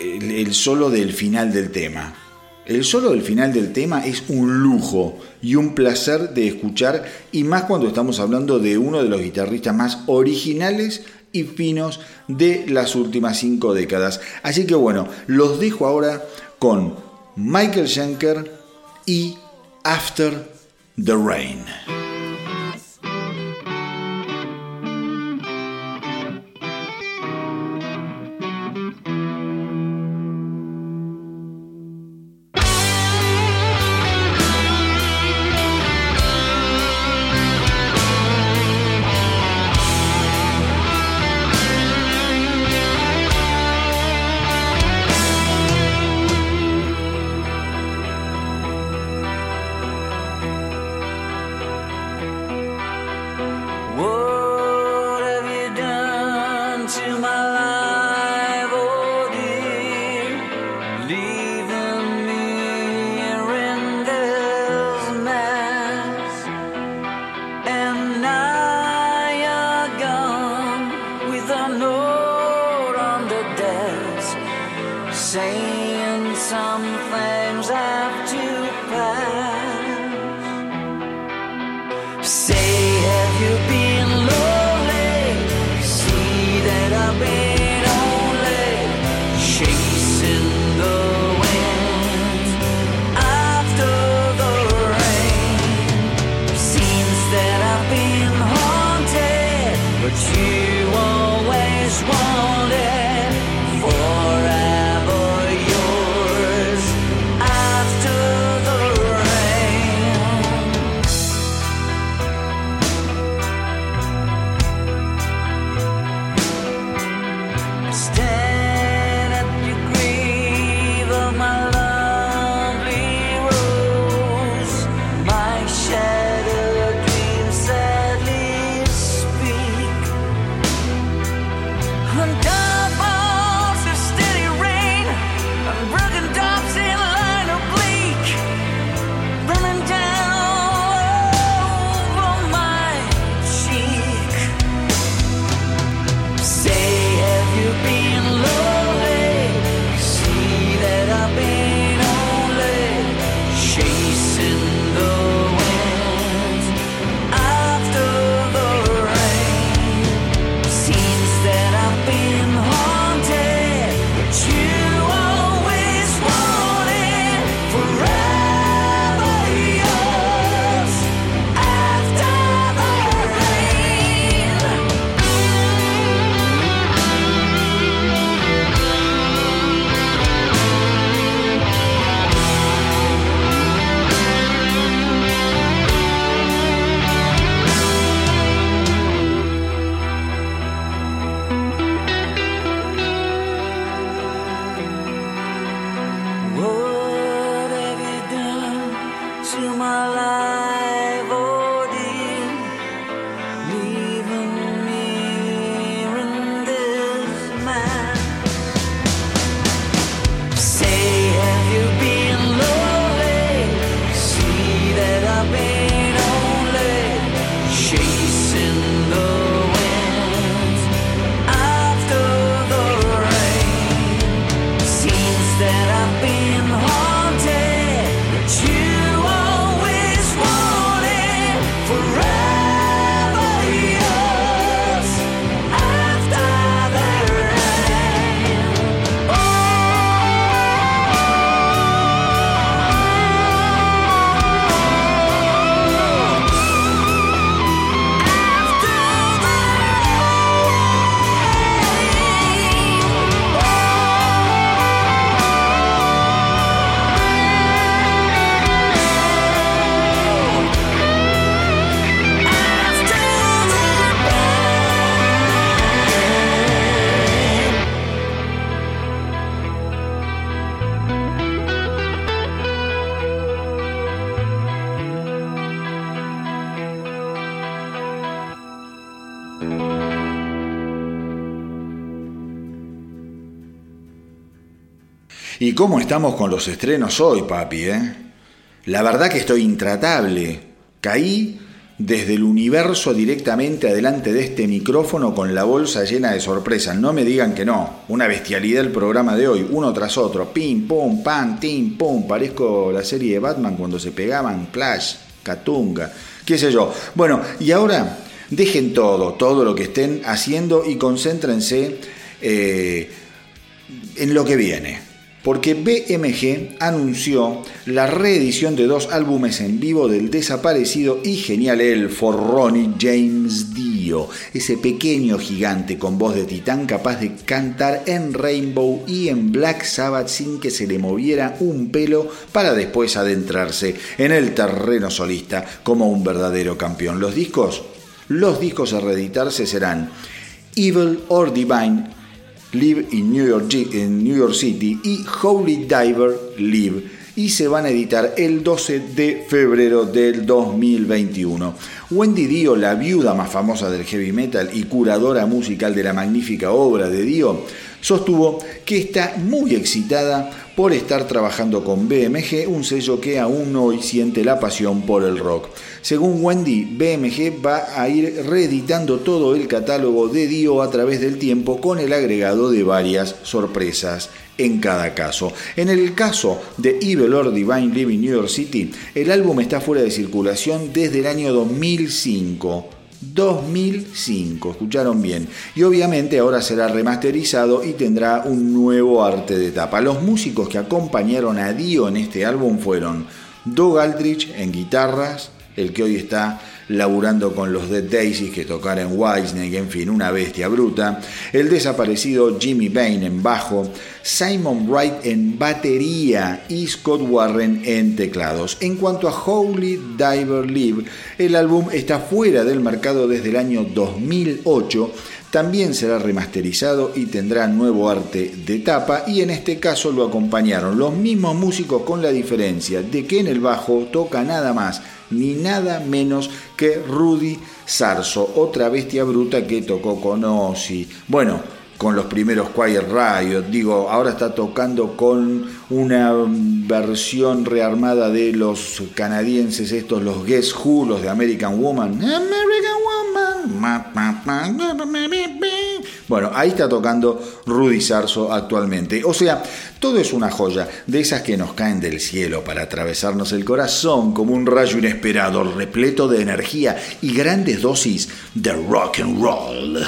el, solo del final del tema. El solo del final del tema es un lujo y un placer de escuchar y más cuando estamos hablando de uno de los guitarristas más originales y finos de las últimas cinco décadas. Así que bueno, los dejo ahora con Michael Schenker y After the Rain. Cómo estamos con los estrenos hoy, papi? Eh? La verdad que estoy intratable. Caí desde el universo directamente adelante de este micrófono con la bolsa llena de sorpresas. No me digan que no. Una bestialidad el programa de hoy, uno tras otro. Pim, pum, pam, tim, pum. Parezco la serie de Batman cuando se pegaban Flash, Catunga, qué sé yo. Bueno, y ahora dejen todo, todo lo que estén haciendo y concéntrense eh, en lo que viene porque BMG anunció la reedición de dos álbumes en vivo del desaparecido y genial elfo Ronnie James Dio, ese pequeño gigante con voz de titán capaz de cantar en Rainbow y en Black Sabbath sin que se le moviera un pelo para después adentrarse en el terreno solista como un verdadero campeón. Los discos, los discos a reeditarse serán Evil or Divine Live in New York, en New York City y Holy Diver Live y se van a editar el 12 de febrero del 2021. Wendy Dio, la viuda más famosa del heavy metal y curadora musical de la magnífica obra de Dio, sostuvo que está muy excitada por estar trabajando con BMG, un sello que aún hoy siente la pasión por el rock. Según Wendy, BMG va a ir reeditando todo el catálogo de Dio a través del tiempo con el agregado de varias sorpresas en cada caso. En el caso de Evil Lord Divine Living New York City, el álbum está fuera de circulación desde el año 2005. 2005, escucharon bien. Y obviamente ahora será remasterizado y tendrá un nuevo arte de tapa. Los músicos que acompañaron a Dio en este álbum fueron Doug Aldrich en guitarras, el que hoy está laburando con los Dead Daisies que tocar en Wisney, en fin, una bestia bruta, el desaparecido Jimmy Bain en bajo, Simon Wright en batería y Scott Warren en teclados. En cuanto a Holy Diver Live, el álbum está fuera del mercado desde el año 2008 también será remasterizado y tendrá nuevo arte de tapa y en este caso lo acompañaron los mismos músicos con la diferencia de que en el bajo toca nada más ni nada menos que Rudy Sarso, otra bestia bruta que tocó con Ozzy. Bueno, con los primeros Quiet Riot, digo, ahora está tocando con una versión rearmada de los canadienses estos, los Guess Who, de American Woman. American bueno, ahí está tocando Rudy Sarso actualmente. O sea, todo es una joya, de esas que nos caen del cielo para atravesarnos el corazón como un rayo inesperado, repleto de energía y grandes dosis de rock and roll.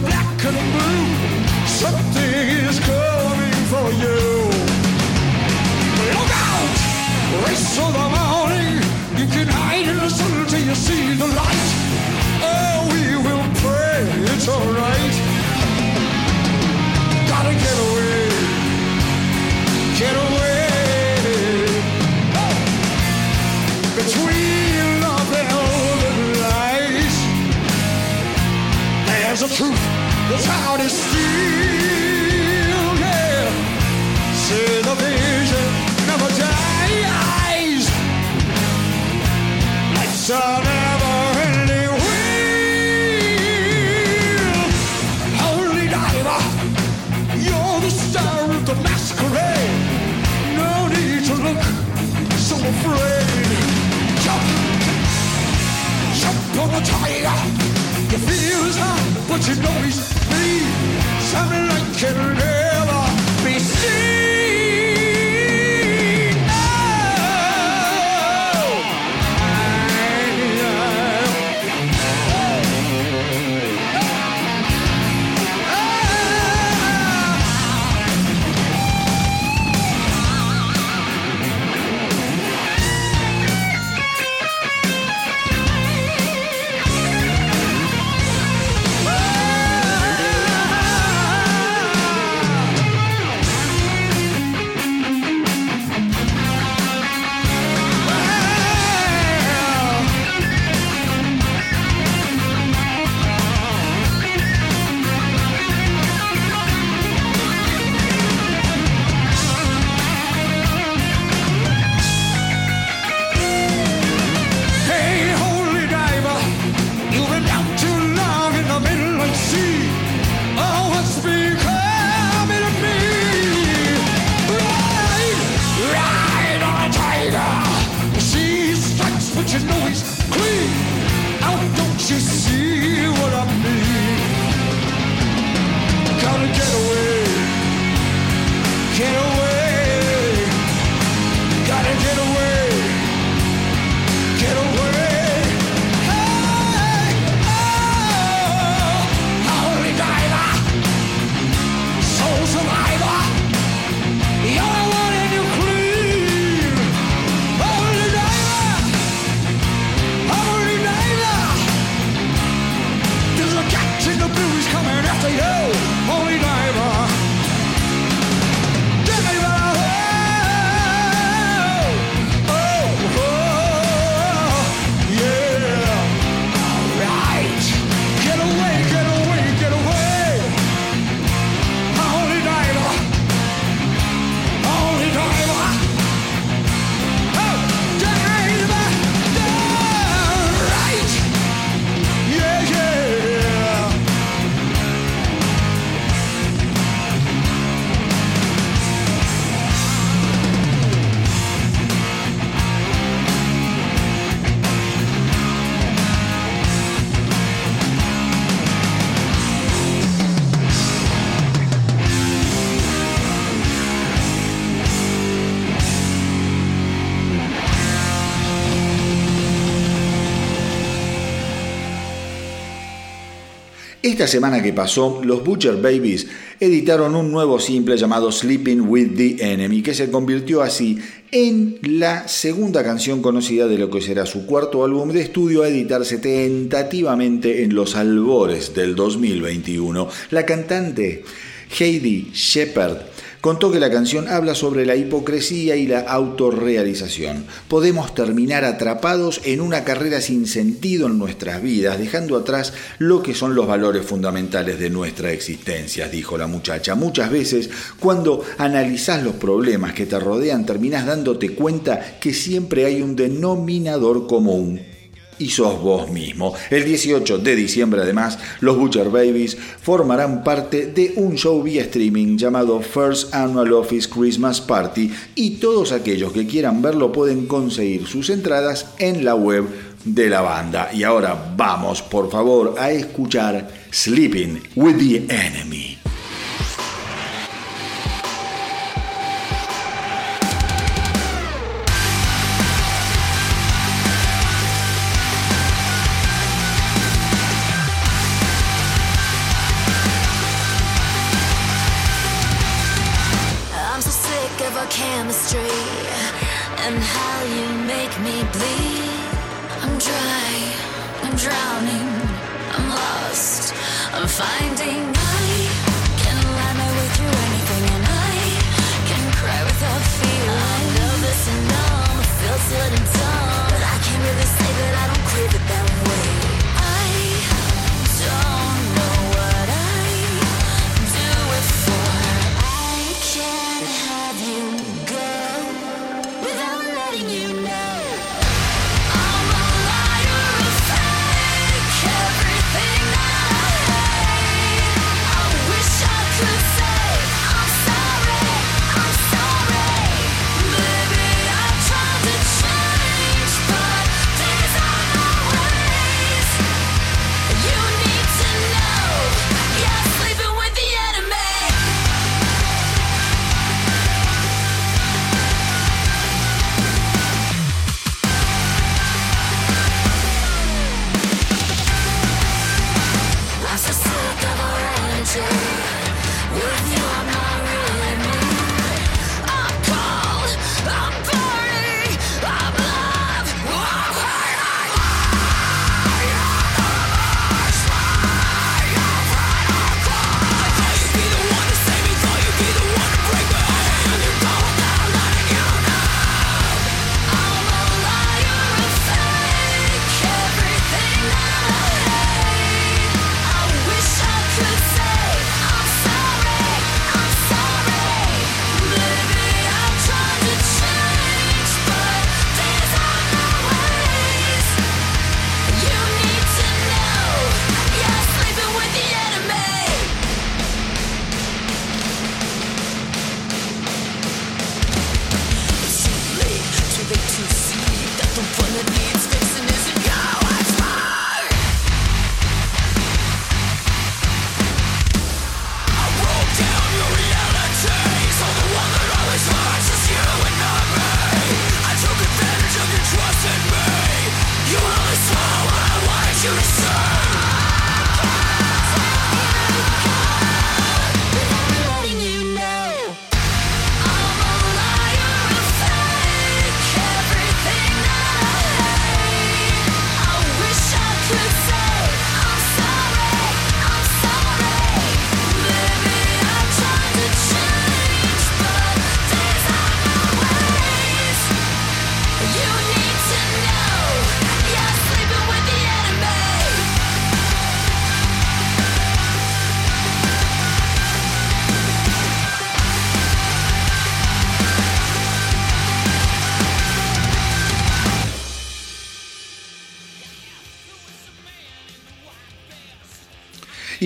the black and the blue. Something is coming for you. Look out! Race of the morning. You can hide in the sun till you see the light. Oh, we will pray it's alright. See the vision never dies. Never you're the star of the masquerade. No need to look so afraid. Jump, jump on the tiger. You feel his but you know he's Something like can Esta semana que pasó, los Butcher Babies editaron un nuevo simple llamado Sleeping with the Enemy, que se convirtió así en la segunda canción conocida de lo que será su cuarto álbum de estudio a editarse tentativamente en los albores del 2021. La cantante Heidi Shepard contó que la canción habla sobre la hipocresía y la autorrealización. Podemos terminar atrapados en una carrera sin sentido en nuestras vidas, dejando atrás lo que son los valores fundamentales de nuestra existencia, dijo la muchacha. Muchas veces, cuando analizás los problemas que te rodean, terminás dándote cuenta que siempre hay un denominador común y sos vos mismo. El 18 de diciembre, además, los Butcher Babies formarán parte de un show vía streaming llamado First Annual Office Christmas Party y todos aquellos que quieran verlo pueden conseguir sus entradas en la web de la banda. Y ahora vamos, por favor, a escuchar Sleeping with the Enemy. sudden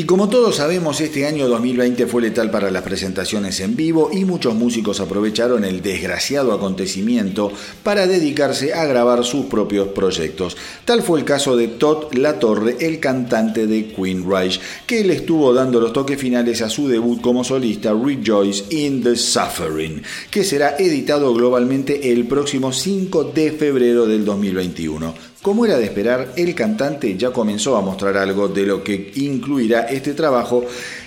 Y como todos sabemos, este año 2020 fue letal para las presentaciones en vivo y muchos músicos aprovecharon el desgraciado acontecimiento para dedicarse a grabar sus propios proyectos. Tal fue el caso de Todd Latorre, el cantante de Queen Reich, que le estuvo dando los toques finales a su debut como solista Rejoice in the Suffering, que será editado globalmente el próximo 5 de febrero del 2021. Como era de esperar, el cantante ya comenzó a mostrar algo de lo que incluirá este trabajo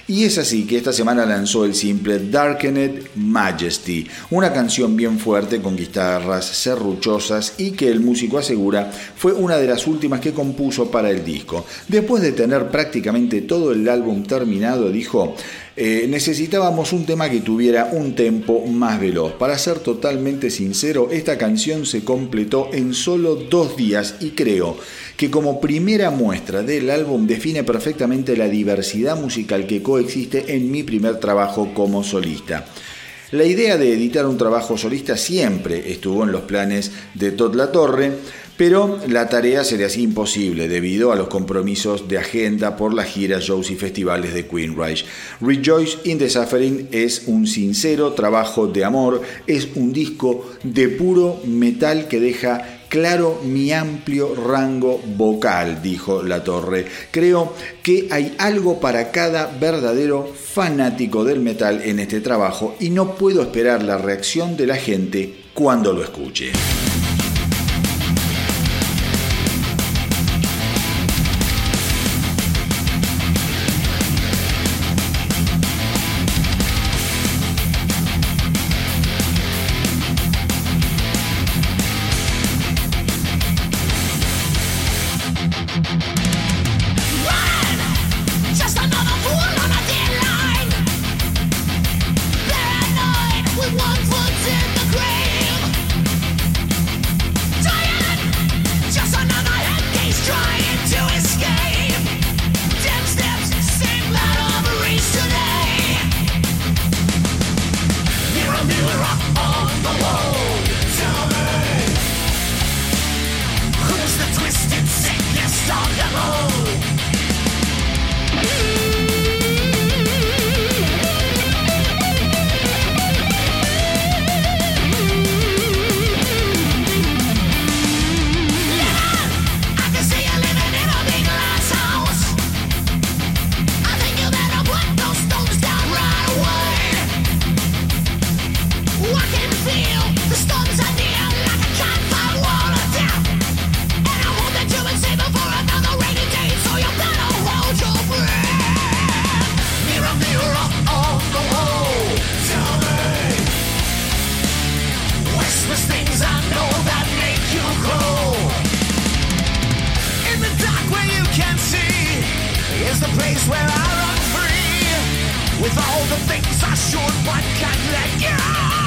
y es así que esta semana lanzó el simple Darkened Majesty, una canción bien fuerte con guitarras serruchosas y que el músico asegura fue una de las últimas que compuso para el disco. Después de tener prácticamente todo el álbum terminado, dijo, eh, necesitábamos un tema que tuviera un tempo más veloz. Para ser totalmente sincero, esta canción se completó en solo dos días y creo que como primera muestra del álbum define perfectamente la diversidad musical que coexiste en mi primer trabajo como solista. La idea de editar un trabajo solista siempre estuvo en los planes de Todd La Torre, pero la tarea sería así imposible debido a los compromisos de agenda por las giras, shows y festivales de Queen Reich. Rejoice in the Suffering es un sincero trabajo de amor, es un disco de puro metal que deja claro mi amplio rango vocal, dijo La Torre. Creo que hay algo para cada verdadero fanático del metal en este trabajo y no puedo esperar la reacción de la gente cuando lo escuche. With all the things I should but can't let go.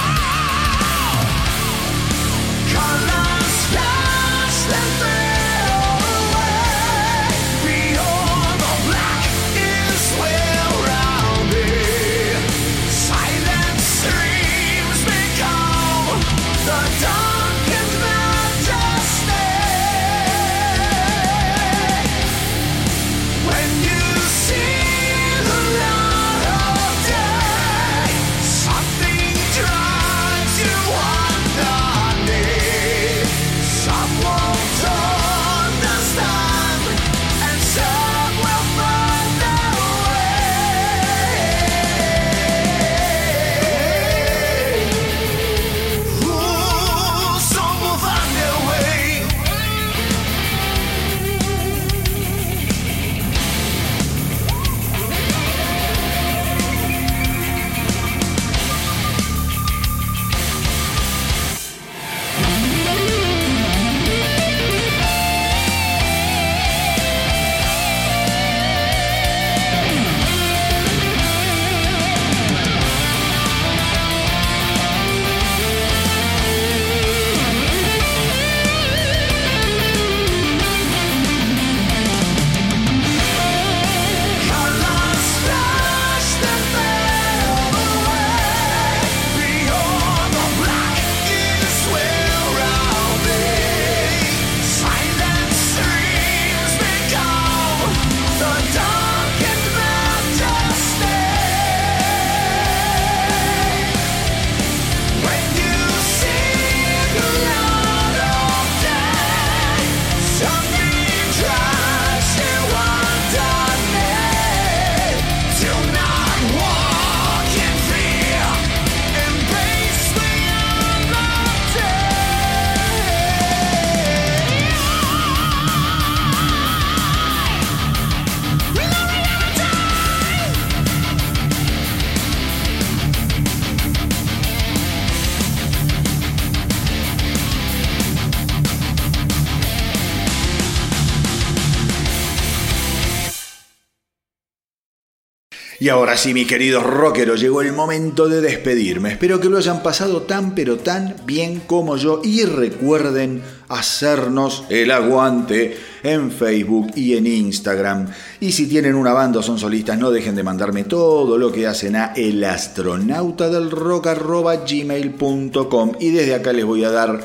Y ahora sí, mis queridos rockeros, llegó el momento de despedirme. Espero que lo hayan pasado tan pero tan bien como yo y recuerden hacernos el aguante en Facebook y en Instagram. Y si tienen una banda o son solistas, no dejen de mandarme todo lo que hacen a elastronautadelrock.gmail.com y desde acá les voy a dar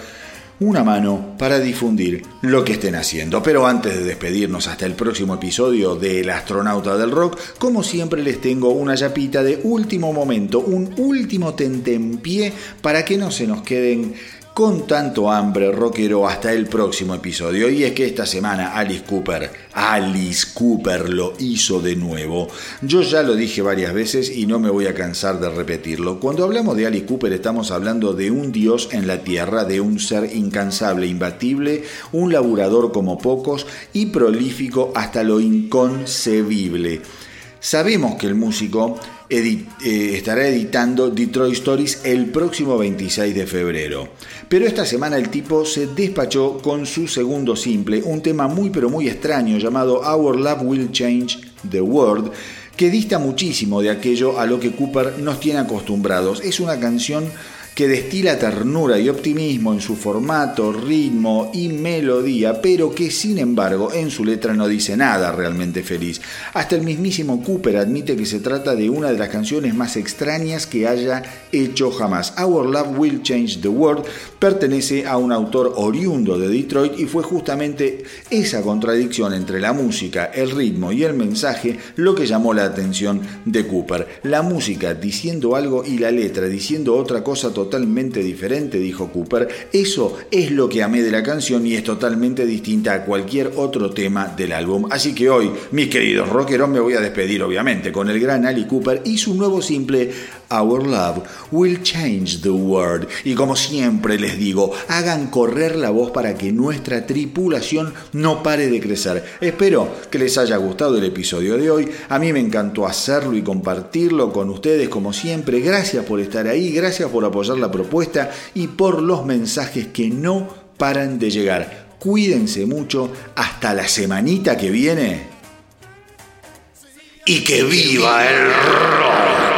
una mano para difundir lo que estén haciendo. Pero antes de despedirnos hasta el próximo episodio de El astronauta del rock, como siempre les tengo una yapita de último momento, un último tentempié para que no se nos queden con tanto hambre rockero hasta el próximo episodio. Y es que esta semana Alice Cooper, Alice Cooper lo hizo de nuevo. Yo ya lo dije varias veces y no me voy a cansar de repetirlo. Cuando hablamos de Alice Cooper estamos hablando de un dios en la tierra, de un ser incansable, imbatible, un laburador como pocos y prolífico hasta lo inconcebible. Sabemos que el músico eh, estará editando Detroit Stories el próximo 26 de febrero. Pero esta semana el tipo se despachó con su segundo simple, un tema muy pero muy extraño llamado Our Love Will Change the World, que dista muchísimo de aquello a lo que Cooper nos tiene acostumbrados. Es una canción que destila ternura y optimismo en su formato, ritmo y melodía, pero que sin embargo en su letra no dice nada realmente feliz. Hasta el mismísimo Cooper admite que se trata de una de las canciones más extrañas que haya hecho jamás. Our Love Will Change the World pertenece a un autor oriundo de Detroit y fue justamente esa contradicción entre la música, el ritmo y el mensaje lo que llamó la atención de Cooper. La música diciendo algo y la letra diciendo otra cosa totalmente totalmente diferente, dijo Cooper. Eso es lo que amé de la canción y es totalmente distinta a cualquier otro tema del álbum. Así que hoy, mis queridos rockeros, me voy a despedir obviamente con el gran Ali Cooper y su nuevo simple Our Love Will Change the World. Y como siempre les digo, hagan correr la voz para que nuestra tripulación no pare de crecer. Espero que les haya gustado el episodio de hoy. A mí me encantó hacerlo y compartirlo con ustedes como siempre. Gracias por estar ahí, gracias por apoyar la propuesta y por los mensajes que no paran de llegar. Cuídense mucho. Hasta la semanita que viene. Y que viva el rock.